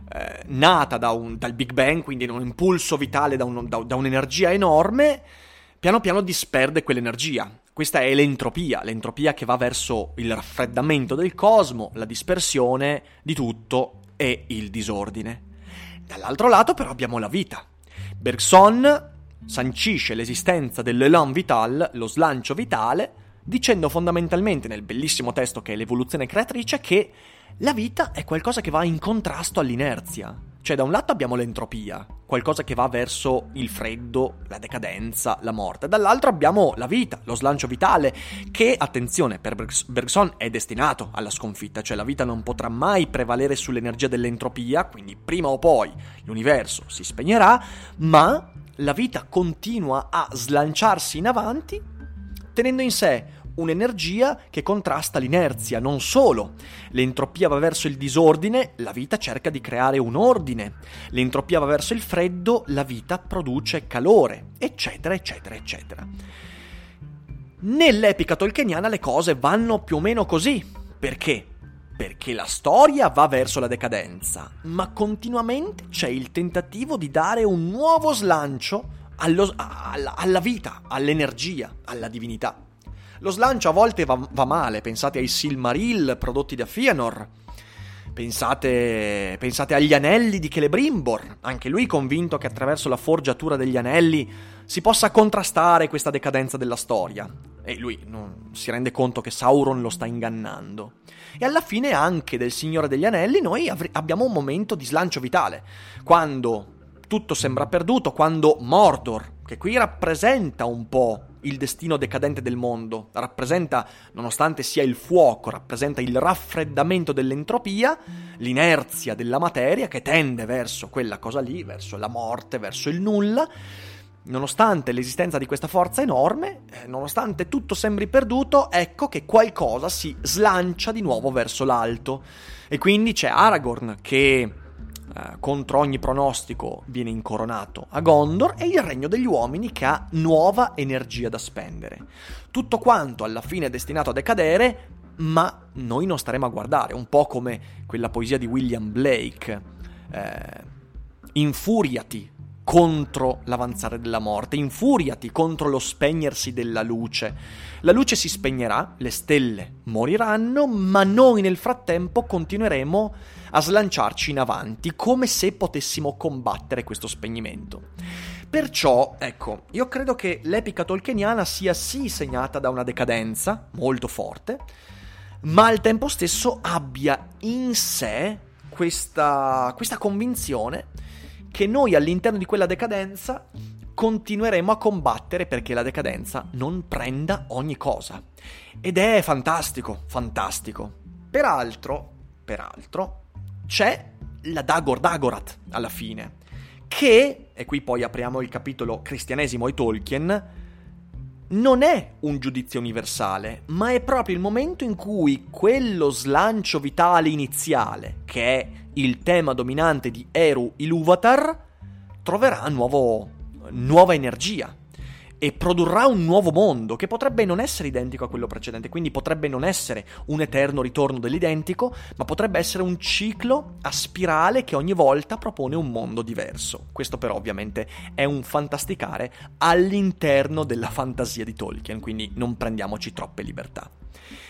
eh, nata da un, dal Big Bang, quindi un impulso vitale, da, un, da, da un'energia enorme, piano piano disperde quell'energia. Questa è l'entropia, l'entropia che va verso il raffreddamento del cosmo, la dispersione di tutto e il disordine. Dall'altro lato però abbiamo la vita. Bergson sancisce l'esistenza dell'elan vital, lo slancio vitale, dicendo fondamentalmente nel bellissimo testo che è l'evoluzione creatrice che la vita è qualcosa che va in contrasto all'inerzia. Cioè, da un lato abbiamo l'entropia, qualcosa che va verso il freddo, la decadenza, la morte. Dall'altro abbiamo la vita, lo slancio vitale, che, attenzione, per Bergson è destinato alla sconfitta. Cioè, la vita non potrà mai prevalere sull'energia dell'entropia, quindi prima o poi l'universo si spegnerà, ma la vita continua a slanciarsi in avanti, tenendo in sé un'energia che contrasta l'inerzia, non solo. L'entropia va verso il disordine, la vita cerca di creare un ordine. L'entropia va verso il freddo, la vita produce calore, eccetera, eccetera, eccetera. Nell'epica tolkieniana le cose vanno più o meno così. Perché? Perché la storia va verso la decadenza, ma continuamente c'è il tentativo di dare un nuovo slancio allo, alla, alla vita, all'energia, alla divinità. Lo slancio a volte va, va male, pensate ai Silmaril prodotti da Fëanor. Pensate, pensate, agli anelli di Celebrimbor, anche lui convinto che attraverso la forgiatura degli anelli si possa contrastare questa decadenza della storia. E lui non si rende conto che Sauron lo sta ingannando. E alla fine anche del Signore degli Anelli noi avri- abbiamo un momento di slancio vitale, quando tutto sembra perduto, quando Mordor, che qui rappresenta un po' il destino decadente del mondo, rappresenta, nonostante sia il fuoco, rappresenta il raffreddamento dell'entropia, l'inerzia della materia che tende verso quella cosa lì, verso la morte, verso il nulla. Nonostante l'esistenza di questa forza enorme, eh, nonostante tutto sembri perduto, ecco che qualcosa si slancia di nuovo verso l'alto. E quindi c'è Aragorn che eh, contro ogni pronostico viene incoronato a Gondor e il regno degli uomini che ha nuova energia da spendere. Tutto quanto alla fine è destinato a decadere, ma noi non staremo a guardare, un po' come quella poesia di William Blake. Eh, infuriati contro l'avanzare della morte, infuriati contro lo spegnersi della luce. La luce si spegnerà, le stelle moriranno, ma noi nel frattempo continueremo a slanciarci in avanti, come se potessimo combattere questo spegnimento. Perciò, ecco, io credo che l'epica tolkieniana sia sì segnata da una decadenza molto forte, ma al tempo stesso abbia in sé questa, questa convinzione che noi all'interno di quella decadenza continueremo a combattere perché la decadenza non prenda ogni cosa. Ed è fantastico, fantastico. Peraltro, peraltro, c'è la Dagor Dagorat alla fine, che, e qui poi apriamo il capitolo Cristianesimo e Tolkien, non è un giudizio universale, ma è proprio il momento in cui quello slancio vitale iniziale, che è il tema dominante di Eru Iluvatar, troverà nuovo, nuova energia e produrrà un nuovo mondo che potrebbe non essere identico a quello precedente, quindi potrebbe non essere un eterno ritorno dell'identico, ma potrebbe essere un ciclo a spirale che ogni volta propone un mondo diverso. Questo però ovviamente è un fantasticare all'interno della fantasia di Tolkien, quindi non prendiamoci troppe libertà.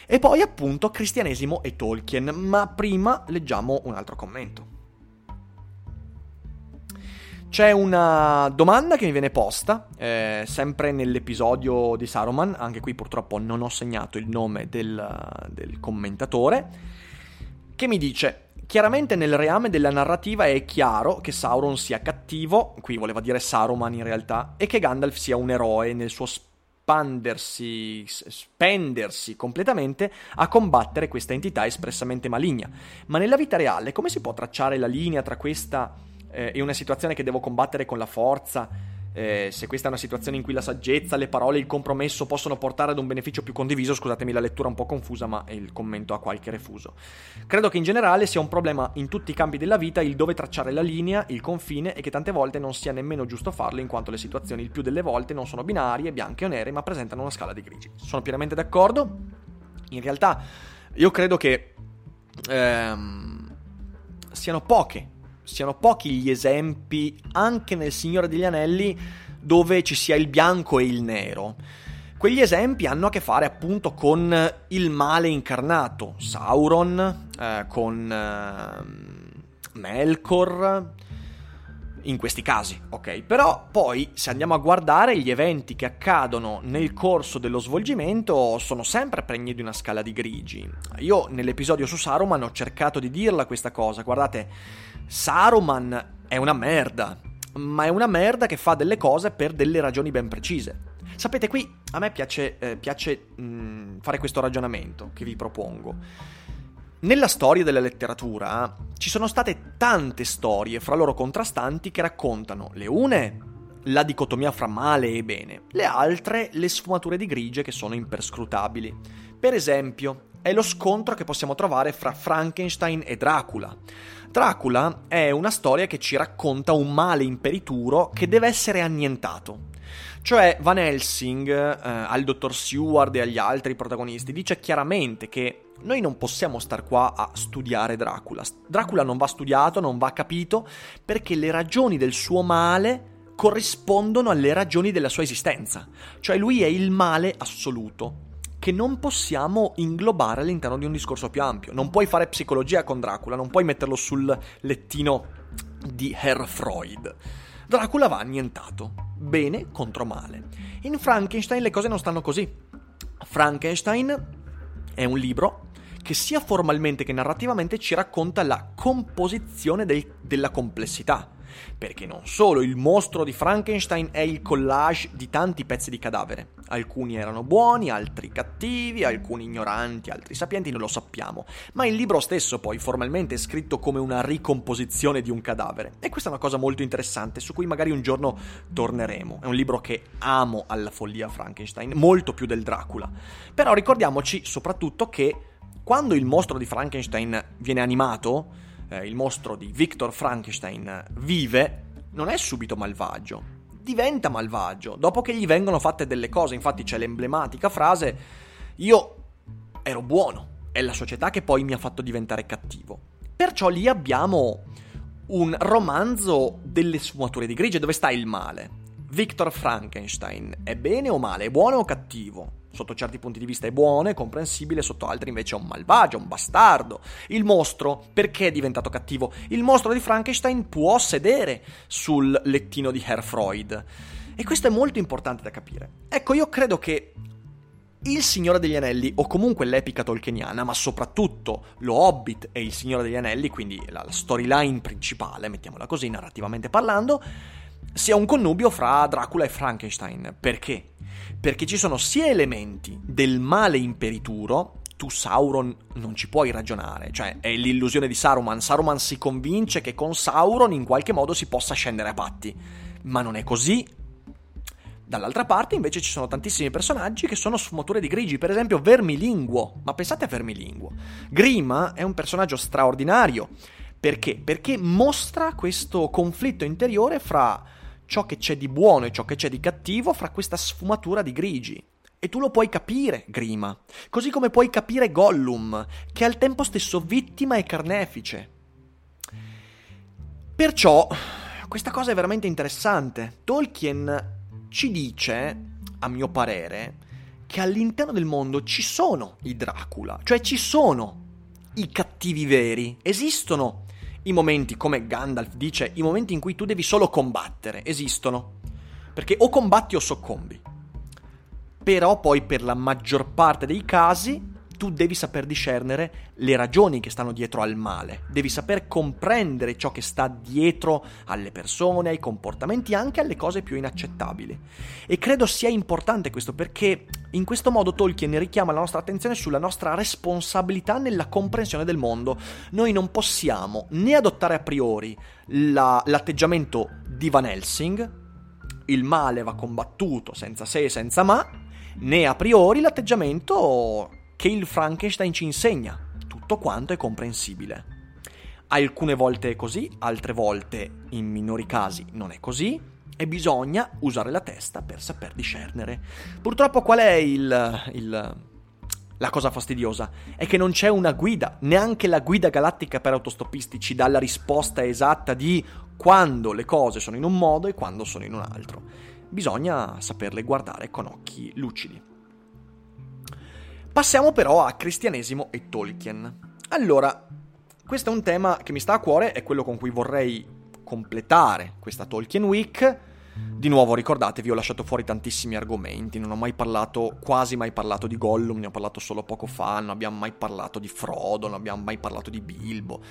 E poi appunto cristianesimo e Tolkien, ma prima leggiamo un altro commento. C'è una domanda che mi viene posta, eh, sempre nell'episodio di Saruman, anche qui purtroppo non ho segnato il nome del, del commentatore, che mi dice, chiaramente nel reame della narrativa è chiaro che Sauron sia cattivo, qui voleva dire Saruman in realtà, e che Gandalf sia un eroe nel suo spandersi, spendersi completamente a combattere questa entità espressamente maligna. Ma nella vita reale come si può tracciare la linea tra questa eh, e una situazione che devo combattere con la forza eh, se questa è una situazione in cui la saggezza, le parole, il compromesso possono portare ad un beneficio più condiviso, scusatemi la lettura un po' confusa, ma il commento ha qualche refuso. Credo che in generale sia un problema in tutti i campi della vita il dove tracciare la linea, il confine e che tante volte non sia nemmeno giusto farlo in quanto le situazioni il più delle volte non sono binarie, bianche o nere, ma presentano una scala di grigi. Sono pienamente d'accordo. In realtà io credo che ehm, siano poche siano pochi gli esempi anche nel Signore degli Anelli dove ci sia il bianco e il nero. Quegli esempi hanno a che fare appunto con il male incarnato, Sauron, eh, con eh, Melkor, in questi casi, ok? Però poi se andiamo a guardare gli eventi che accadono nel corso dello svolgimento sono sempre pregni di una scala di grigi. Io nell'episodio su Saruman ho cercato di dirla questa cosa, guardate, Saruman è una merda, ma è una merda che fa delle cose per delle ragioni ben precise. Sapete, qui a me piace, eh, piace mh, mm, fare questo ragionamento che vi propongo. Nella storia della letteratura ci sono state tante storie fra loro contrastanti che raccontano le une la dicotomia fra male e bene, le altre le sfumature di grigie che sono imperscrutabili. Per esempio, è lo scontro che possiamo trovare fra Frankenstein e Dracula. Dracula è una storia che ci racconta un male imperituro che deve essere annientato. Cioè Van Helsing eh, al dottor Seward e agli altri protagonisti dice chiaramente che noi non possiamo star qua a studiare Dracula. Dracula non va studiato, non va capito, perché le ragioni del suo male corrispondono alle ragioni della sua esistenza. Cioè lui è il male assoluto che non possiamo inglobare all'interno di un discorso più ampio. Non puoi fare psicologia con Dracula, non puoi metterlo sul lettino di Herr Freud. Dracula va annientato. Bene contro male. In Frankenstein le cose non stanno così. Frankenstein è un libro che sia formalmente che narrativamente ci racconta la composizione del, della complessità perché non solo il mostro di Frankenstein è il collage di tanti pezzi di cadavere. Alcuni erano buoni, altri cattivi, alcuni ignoranti, altri sapienti, non lo sappiamo. Ma il libro stesso poi formalmente è scritto come una ricomposizione di un cadavere. E questa è una cosa molto interessante su cui magari un giorno torneremo. È un libro che amo alla follia Frankenstein, molto più del Dracula. Però ricordiamoci soprattutto che quando il mostro di Frankenstein viene animato, eh, il mostro di Victor Frankenstein vive, non è subito malvagio, diventa malvagio dopo che gli vengono fatte delle cose. Infatti c'è l'emblematica frase: Io ero buono, è la società che poi mi ha fatto diventare cattivo. Perciò lì abbiamo un romanzo delle sfumature di grigio. Dove sta il male? Victor Frankenstein è bene o male? È buono o cattivo? Sotto certi punti di vista è buono, è comprensibile, sotto altri invece è un malvagio, un bastardo. Il mostro, perché è diventato cattivo? Il mostro di Frankenstein può sedere sul lettino di Herr Freud. E questo è molto importante da capire. Ecco, io credo che il Signore degli Anelli, o comunque l'epica tolkieniana, ma soprattutto lo Hobbit e il Signore degli Anelli, quindi la storyline principale, mettiamola così, narrativamente parlando, sia un connubio fra Dracula e Frankenstein. Perché? Perché ci sono sia elementi del male imperituro, tu Sauron non ci puoi ragionare, cioè è l'illusione di Saruman. Saruman si convince che con Sauron in qualche modo si possa scendere a patti, ma non è così. Dall'altra parte invece ci sono tantissimi personaggi che sono sfumature di grigi, per esempio Vermilinguo, ma pensate a Vermilinguo. Grima è un personaggio straordinario, perché? Perché mostra questo conflitto interiore fra ciò che c'è di buono e ciò che c'è di cattivo fra questa sfumatura di grigi. E tu lo puoi capire, Grima, così come puoi capire Gollum, che è al tempo stesso vittima e carnefice. Perciò, questa cosa è veramente interessante. Tolkien ci dice, a mio parere, che all'interno del mondo ci sono i Dracula, cioè ci sono i cattivi veri, esistono i momenti, come Gandalf dice, i momenti in cui tu devi solo combattere, esistono. Perché o combatti o soccombi. Però poi per la maggior parte dei casi tu devi saper discernere le ragioni che stanno dietro al male, devi saper comprendere ciò che sta dietro alle persone, ai comportamenti, anche alle cose più inaccettabili. E credo sia importante questo perché in questo modo Tolkien richiama la nostra attenzione sulla nostra responsabilità nella comprensione del mondo. Noi non possiamo né adottare a priori la, l'atteggiamento di Van Helsing, il male va combattuto senza se e senza ma, né a priori l'atteggiamento che il Frankenstein ci insegna. Tutto quanto è comprensibile. Alcune volte è così, altre volte, in minori casi, non è così e bisogna usare la testa per saper discernere. Purtroppo qual è il, il, la cosa fastidiosa? È che non c'è una guida, neanche la guida galattica per autostoppisti ci dà la risposta esatta di quando le cose sono in un modo e quando sono in un altro. Bisogna saperle guardare con occhi lucidi. Passiamo però a cristianesimo e Tolkien. Allora, questo è un tema che mi sta a cuore, è quello con cui vorrei completare questa Tolkien Week di nuovo ricordatevi, ho lasciato fuori tantissimi argomenti, non ho mai parlato, quasi mai parlato di Gollum, ne ho parlato solo poco fa, non abbiamo mai parlato di Frodo, non abbiamo mai parlato di Bilbo,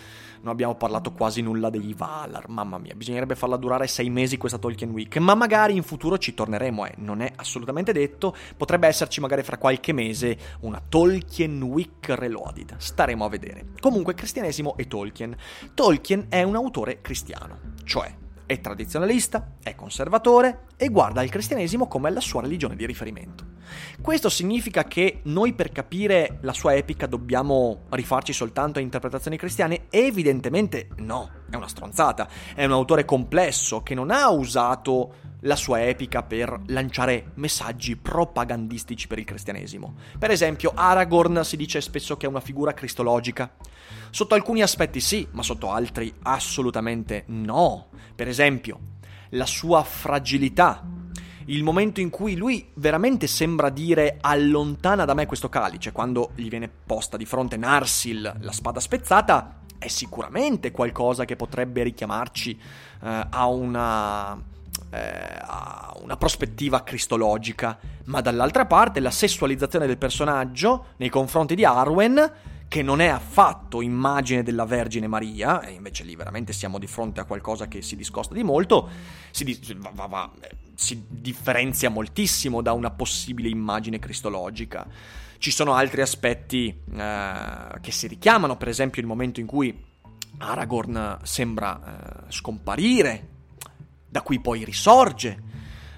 non abbiamo parlato quasi nulla dei Valar, mamma mia, bisognerebbe farla durare sei mesi questa Tolkien Week, ma magari in futuro ci torneremo, eh, non è assolutamente detto, potrebbe esserci magari fra qualche mese una Tolkien Week Reloaded, staremo a vedere. Comunque, cristianesimo e Tolkien. Tolkien è un autore cristiano, cioè è tradizionalista, è conservatore e guarda il cristianesimo come la sua religione di riferimento. Questo significa che noi per capire la sua epica dobbiamo rifarci soltanto a interpretazioni cristiane? Evidentemente no, è una stronzata. È un autore complesso che non ha usato la sua epica per lanciare messaggi propagandistici per il cristianesimo. Per esempio, Aragorn si dice spesso che è una figura cristologica. Sotto alcuni aspetti sì, ma sotto altri assolutamente no. Per esempio, la sua fragilità. Il momento in cui lui veramente sembra dire allontana da me questo calice, quando gli viene posta di fronte Narsil, la spada spezzata, è sicuramente qualcosa che potrebbe richiamarci eh, a una eh, a una prospettiva cristologica, ma dall'altra parte la sessualizzazione del personaggio nei confronti di Arwen, che non è affatto immagine della Vergine Maria, e invece lì veramente siamo di fronte a qualcosa che si discosta di molto, si, va, va, va, si differenzia moltissimo da una possibile immagine cristologica. Ci sono altri aspetti eh, che si richiamano, per esempio il momento in cui Aragorn sembra eh, scomparire da cui poi risorge,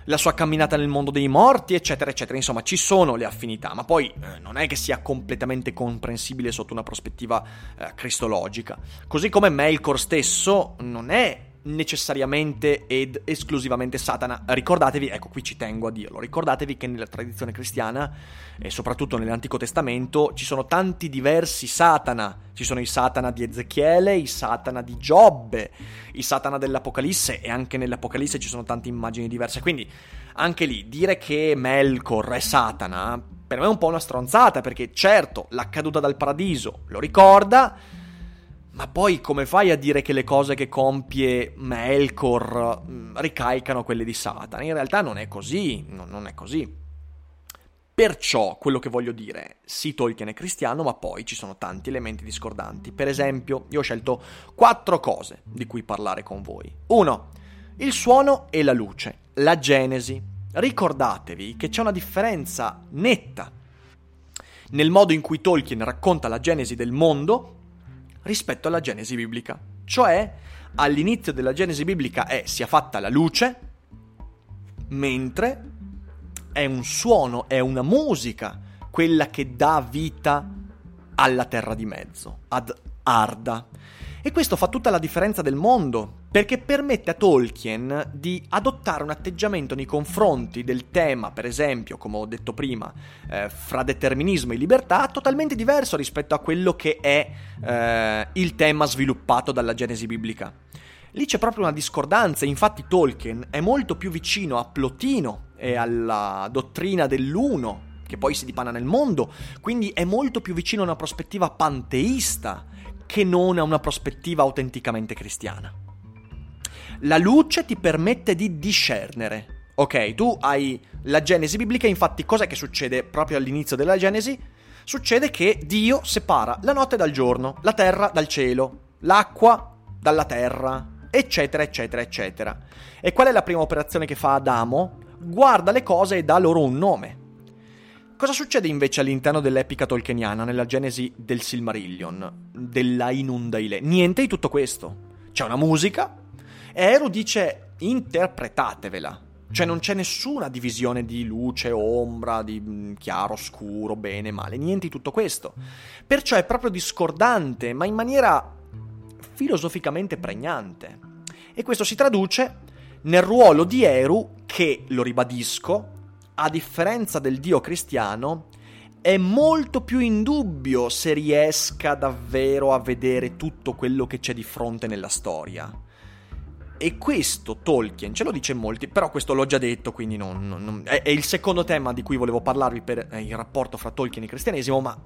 la sua camminata nel mondo dei morti, eccetera, eccetera. Insomma, ci sono le affinità, ma poi eh, non è che sia completamente comprensibile sotto una prospettiva eh, cristologica. Così come Melkor stesso non è necessariamente ed esclusivamente Satana. Ricordatevi, ecco qui ci tengo a dirlo, ricordatevi che nella tradizione cristiana e soprattutto nell'Antico Testamento ci sono tanti diversi Satana. Ci sono i Satana di Ezechiele, i Satana di Giobbe, i Satana dell'Apocalisse e anche nell'Apocalisse ci sono tante immagini diverse. Quindi anche lì dire che Melkor è Satana per me è un po' una stronzata perché certo la caduta dal paradiso lo ricorda ma poi come fai a dire che le cose che compie Melkor mm, ricaicano quelle di Satana? In realtà non è così, no, non è così. Perciò, quello che voglio dire, sì Tolkien è cristiano, ma poi ci sono tanti elementi discordanti. Per esempio, io ho scelto quattro cose di cui parlare con voi. Uno, il suono e la luce, la genesi. Ricordatevi che c'è una differenza netta nel modo in cui Tolkien racconta la genesi del mondo rispetto alla Genesi biblica. Cioè, all'inizio della Genesi biblica è sia fatta la luce, mentre è un suono, è una musica, quella che dà vita alla terra di mezzo, ad Arda. E questo fa tutta la differenza del mondo, perché permette a Tolkien di adottare un atteggiamento nei confronti del tema, per esempio, come ho detto prima, eh, fra determinismo e libertà, totalmente diverso rispetto a quello che è eh, il tema sviluppato dalla Genesi biblica. Lì c'è proprio una discordanza, infatti Tolkien è molto più vicino a Plotino e alla dottrina dell'uno, che poi si dipana nel mondo, quindi è molto più vicino a una prospettiva panteista che non a una prospettiva autenticamente cristiana. La luce ti permette di discernere. Ok, tu hai la Genesi biblica, infatti cos'è che succede proprio all'inizio della Genesi? Succede che Dio separa la notte dal giorno, la terra dal cielo, l'acqua dalla terra, eccetera, eccetera, eccetera. E qual è la prima operazione che fa Adamo? Guarda le cose e dà loro un nome. Cosa succede invece all'interno dell'epica tolkieniana, nella genesi del Silmarillion, della Inundaile? Niente di tutto questo. C'è una musica, e Eru dice interpretatevela. Cioè non c'è nessuna divisione di luce, ombra, di mm, chiaro, scuro, bene, male, niente di tutto questo. Perciò è proprio discordante, ma in maniera filosoficamente pregnante. E questo si traduce nel ruolo di Eru che, lo ribadisco, a differenza del Dio cristiano, è molto più in dubbio se riesca davvero a vedere tutto quello che c'è di fronte nella storia. E questo Tolkien ce lo dice in molti, però questo l'ho già detto, quindi non, non, è, è, il secondo tema di cui volevo parlarvi per eh, il rapporto fra Tolkien e cristianesimo, ma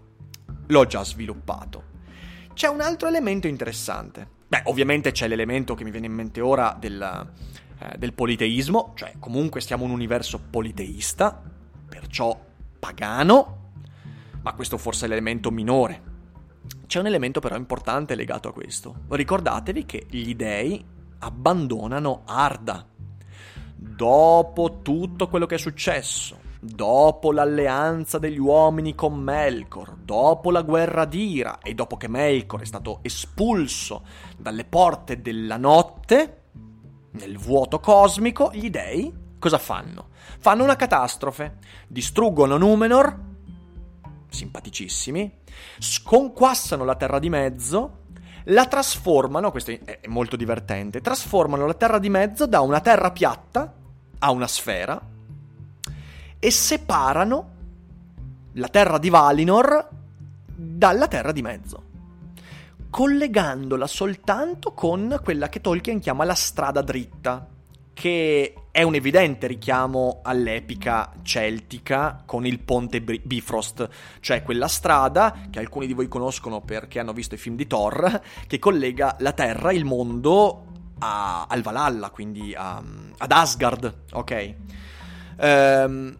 l'ho già sviluppato. C'è un altro elemento interessante. Beh, ovviamente c'è l'elemento che mi viene in mente ora del, eh, del politeismo, cioè comunque siamo un universo politeista, perciò pagano, ma questo forse è l'elemento minore. C'è un elemento però importante legato a questo. Ricordatevi che gli dei abbandonano Arda. Dopo tutto quello che è successo, dopo l'alleanza degli uomini con Melkor, dopo la guerra d'Ira e dopo che Melkor è stato espulso dalle porte della notte, nel vuoto cosmico, gli dei cosa fanno? Fanno una catastrofe, distruggono Numenor, simpaticissimi, sconquassano la terra di mezzo la trasformano, questo è molto divertente, trasformano la terra di mezzo da una terra piatta a una sfera e separano la terra di Valinor dalla terra di mezzo, collegandola soltanto con quella che Tolkien chiama la strada dritta, che è un evidente richiamo all'epica celtica con il ponte Bifrost, cioè quella strada che alcuni di voi conoscono perché hanno visto i film di Thor, che collega la Terra, il mondo, a, al Valhalla, quindi a, ad Asgard, ok? Ehm,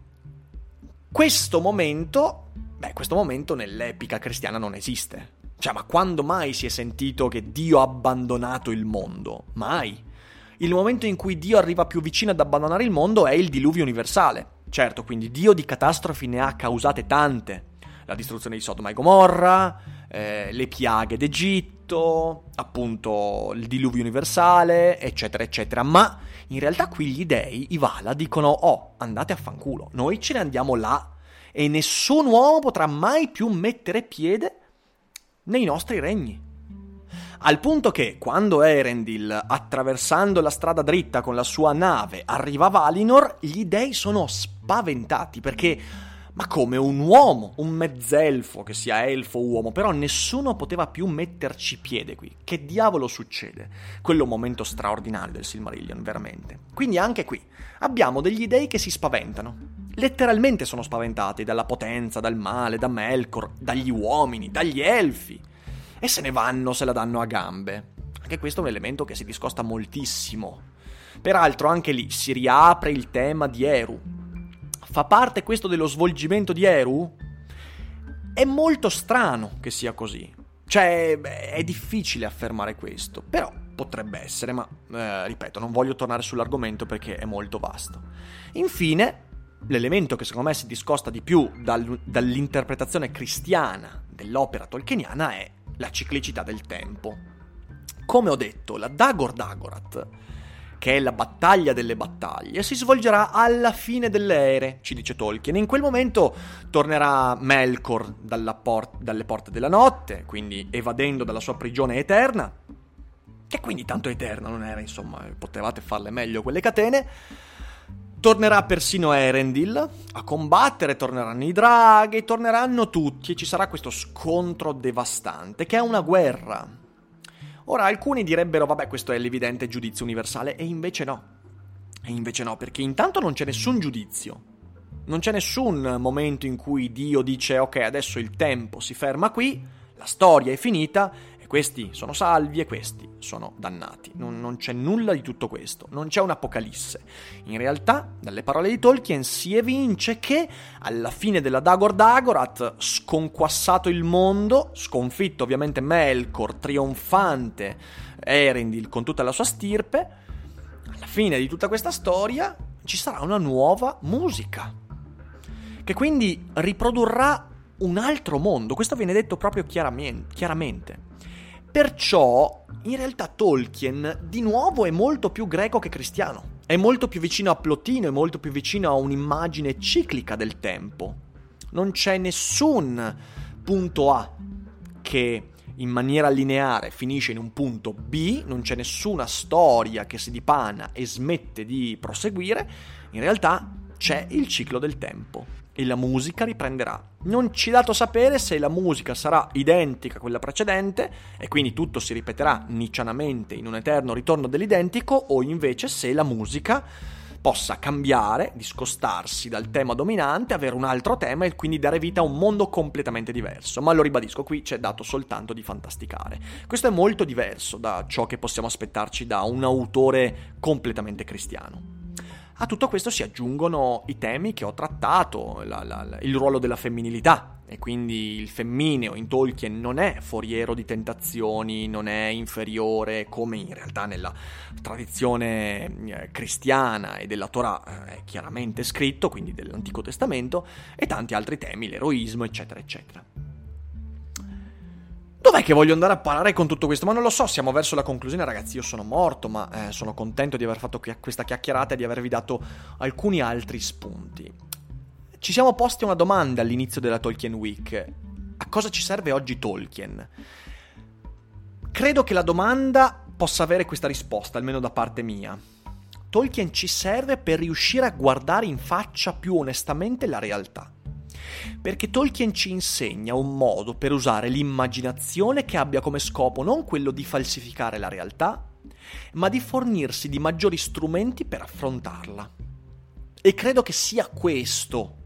questo momento, beh, questo momento nell'epica cristiana non esiste. Cioè, ma quando mai si è sentito che Dio ha abbandonato il mondo? Mai il momento in cui Dio arriva più vicino ad abbandonare il mondo è il diluvio universale. Certo, quindi Dio di catastrofi ne ha causate tante. La distruzione di Sodoma e Gomorra, eh, le piaghe d'Egitto, appunto il diluvio universale, eccetera, eccetera. Ma in realtà qui gli dei, i Vala, dicono: Oh, andate a fanculo, noi ce ne andiamo là e nessun uomo potrà mai più mettere piede nei nostri regni. Al punto che, quando Erendil, attraversando la strada dritta con la sua nave, arriva a Valinor, gli dei sono spaventati perché. Ma come un uomo, un mezzelfo, che sia elfo o uomo, però nessuno poteva più metterci piede qui. Che diavolo succede? Quello è un momento straordinario del Silmarillion, veramente. Quindi anche qui abbiamo degli dei che si spaventano. Letteralmente sono spaventati dalla potenza, dal male, da Melkor, dagli uomini, dagli elfi e se ne vanno, se la danno a gambe. Anche questo è un elemento che si discosta moltissimo. Peraltro anche lì si riapre il tema di Eru. Fa parte questo dello svolgimento di Eru? È molto strano che sia così. Cioè, è difficile affermare questo, però potrebbe essere, ma eh, ripeto, non voglio tornare sull'argomento perché è molto vasto. Infine, l'elemento che secondo me si discosta di più dal, dall'interpretazione cristiana dell'opera tolkieniana è la ciclicità del tempo. Come ho detto, la Dagor Dagorath, che è la battaglia delle battaglie, si svolgerà alla fine delle ere, ci dice Tolkien. In quel momento tornerà Melkor por- dalle porte della notte, quindi evadendo dalla sua prigione eterna, che quindi tanto eterna non era, insomma, potevate farle meglio quelle catene Tornerà persino Erendil a combattere, torneranno i draghi, torneranno tutti e ci sarà questo scontro devastante che è una guerra. Ora alcuni direbbero vabbè questo è l'evidente giudizio universale e invece no. E invece no perché intanto non c'è nessun giudizio. Non c'è nessun momento in cui Dio dice ok adesso il tempo si ferma qui, la storia è finita questi sono salvi e questi sono dannati. Non, non, c'è nulla di tutto questo, non c'è un'apocalisse. In realtà, dalle parole di Tolkien si evince che alla fine della Dagor Dagorath, sconquassato il mondo, sconfitto ovviamente Melkor, trionfante Erendil con tutta la sua stirpe, alla fine di tutta questa storia ci sarà una nuova musica, che quindi riprodurrà un altro mondo. Questo viene detto proprio chiaramente. chiaramente. Perciò, in realtà Tolkien di nuovo è molto più greco che cristiano. è molto più vicino a Plotino, è molto più vicino a un'immagine ciclica del tempo. Non c'è nessun punto A che in maniera lineare finisce in un punto B, non c'è nessuna storia che si dipana e smette di proseguire, in realtà c'è il ciclo del tempo e la musica riprenderà. Non ci è dato sapere se la musica sarà identica a quella precedente e quindi tutto si ripeterà niccianamente in un eterno ritorno dell'identico o invece se la musica possa cambiare, discostarsi dal tema dominante, avere un altro tema e quindi dare vita a un mondo completamente diverso. Ma lo ribadisco, qui c'è dato soltanto di fantasticare. Questo è molto diverso da ciò che possiamo aspettarci da un autore completamente cristiano. A tutto questo si aggiungono i temi che ho trattato, la, la, il ruolo della femminilità, e quindi il femmineo in Tolkien non è foriero di tentazioni, non è inferiore come in realtà nella tradizione eh, cristiana e della Torah eh, è chiaramente scritto, quindi dell'Antico Testamento, e tanti altri temi, l'eroismo, eccetera, eccetera. Dov'è che voglio andare a parare con tutto questo? Ma non lo so, siamo verso la conclusione, ragazzi. Io sono morto, ma eh, sono contento di aver fatto questa chiacchierata e di avervi dato alcuni altri spunti. Ci siamo posti una domanda all'inizio della Tolkien Week. A cosa ci serve oggi Tolkien? Credo che la domanda possa avere questa risposta, almeno da parte mia. Tolkien ci serve per riuscire a guardare in faccia più onestamente la realtà perché Tolkien ci insegna un modo per usare l'immaginazione che abbia come scopo non quello di falsificare la realtà, ma di fornirsi di maggiori strumenti per affrontarla. E credo che sia questo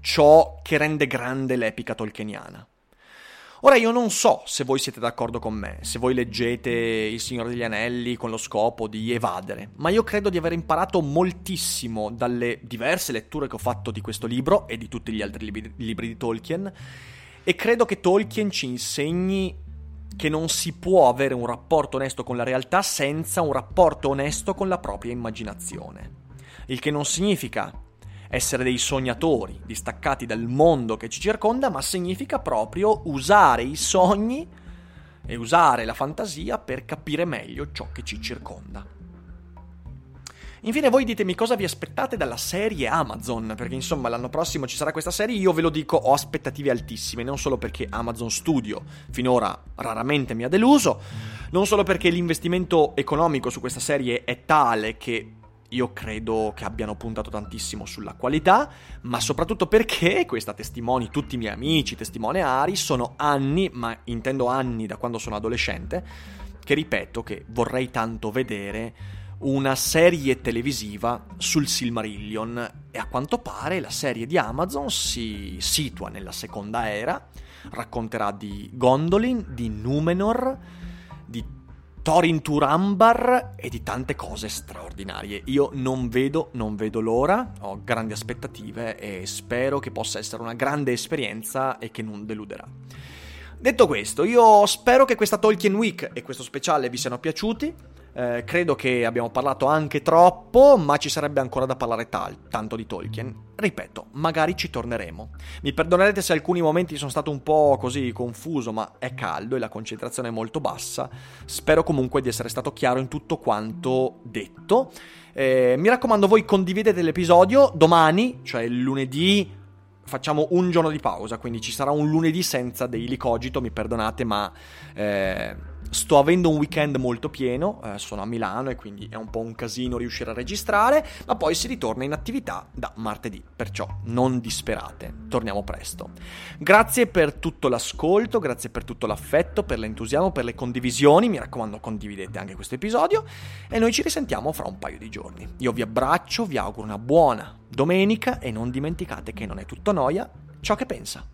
ciò che rende grande l'epica tolkieniana. Ora io non so se voi siete d'accordo con me, se voi leggete Il Signore degli Anelli con lo scopo di evadere, ma io credo di aver imparato moltissimo dalle diverse letture che ho fatto di questo libro e di tutti gli altri libri, libri di Tolkien e credo che Tolkien ci insegni che non si può avere un rapporto onesto con la realtà senza un rapporto onesto con la propria immaginazione. Il che non significa essere dei sognatori, distaccati dal mondo che ci circonda, ma significa proprio usare i sogni e usare la fantasia per capire meglio ciò che ci circonda. Infine voi ditemi cosa vi aspettate dalla serie Amazon, perché insomma l'anno prossimo ci sarà questa serie, io ve lo dico, ho aspettative altissime, non solo perché Amazon Studio finora raramente mi ha deluso, non solo perché l'investimento economico su questa serie è tale che io credo che abbiano puntato tantissimo sulla qualità, ma soprattutto perché, questa testimoni tutti i miei amici, testimoniari, sono anni, ma intendo anni da quando sono adolescente, che ripeto che vorrei tanto vedere una serie televisiva sul Silmarillion. E a quanto pare la serie di Amazon si situa nella seconda era, racconterà di Gondolin, di Numenor, di Thorin Turambar e di tante cose straordinarie. Io non vedo, non vedo l'ora, ho grandi aspettative e spero che possa essere una grande esperienza e che non deluderà. Detto questo, io spero che questa Tolkien Week e questo speciale vi siano piaciuti. Eh, credo che abbiamo parlato anche troppo, ma ci sarebbe ancora da parlare tal- tanto di Tolkien. Ripeto, magari ci torneremo. Mi perdonerete se alcuni momenti sono stato un po' così confuso, ma è caldo e la concentrazione è molto bassa. Spero comunque di essere stato chiaro in tutto quanto detto. Eh, mi raccomando, voi condividete l'episodio domani, cioè lunedì facciamo un giorno di pausa, quindi ci sarà un lunedì senza Daily Cogito, mi perdonate, ma eh, sto avendo un weekend molto pieno, eh, sono a Milano e quindi è un po' un casino riuscire a registrare, ma poi si ritorna in attività da martedì, perciò non disperate, torniamo presto. Grazie per tutto l'ascolto, grazie per tutto l'affetto, per l'entusiasmo, per le condivisioni, mi raccomando condividete anche questo episodio e noi ci risentiamo fra un paio di giorni. Io vi abbraccio, vi auguro una buona domenica e non dimenticate che non è tutto noia ciò che pensa.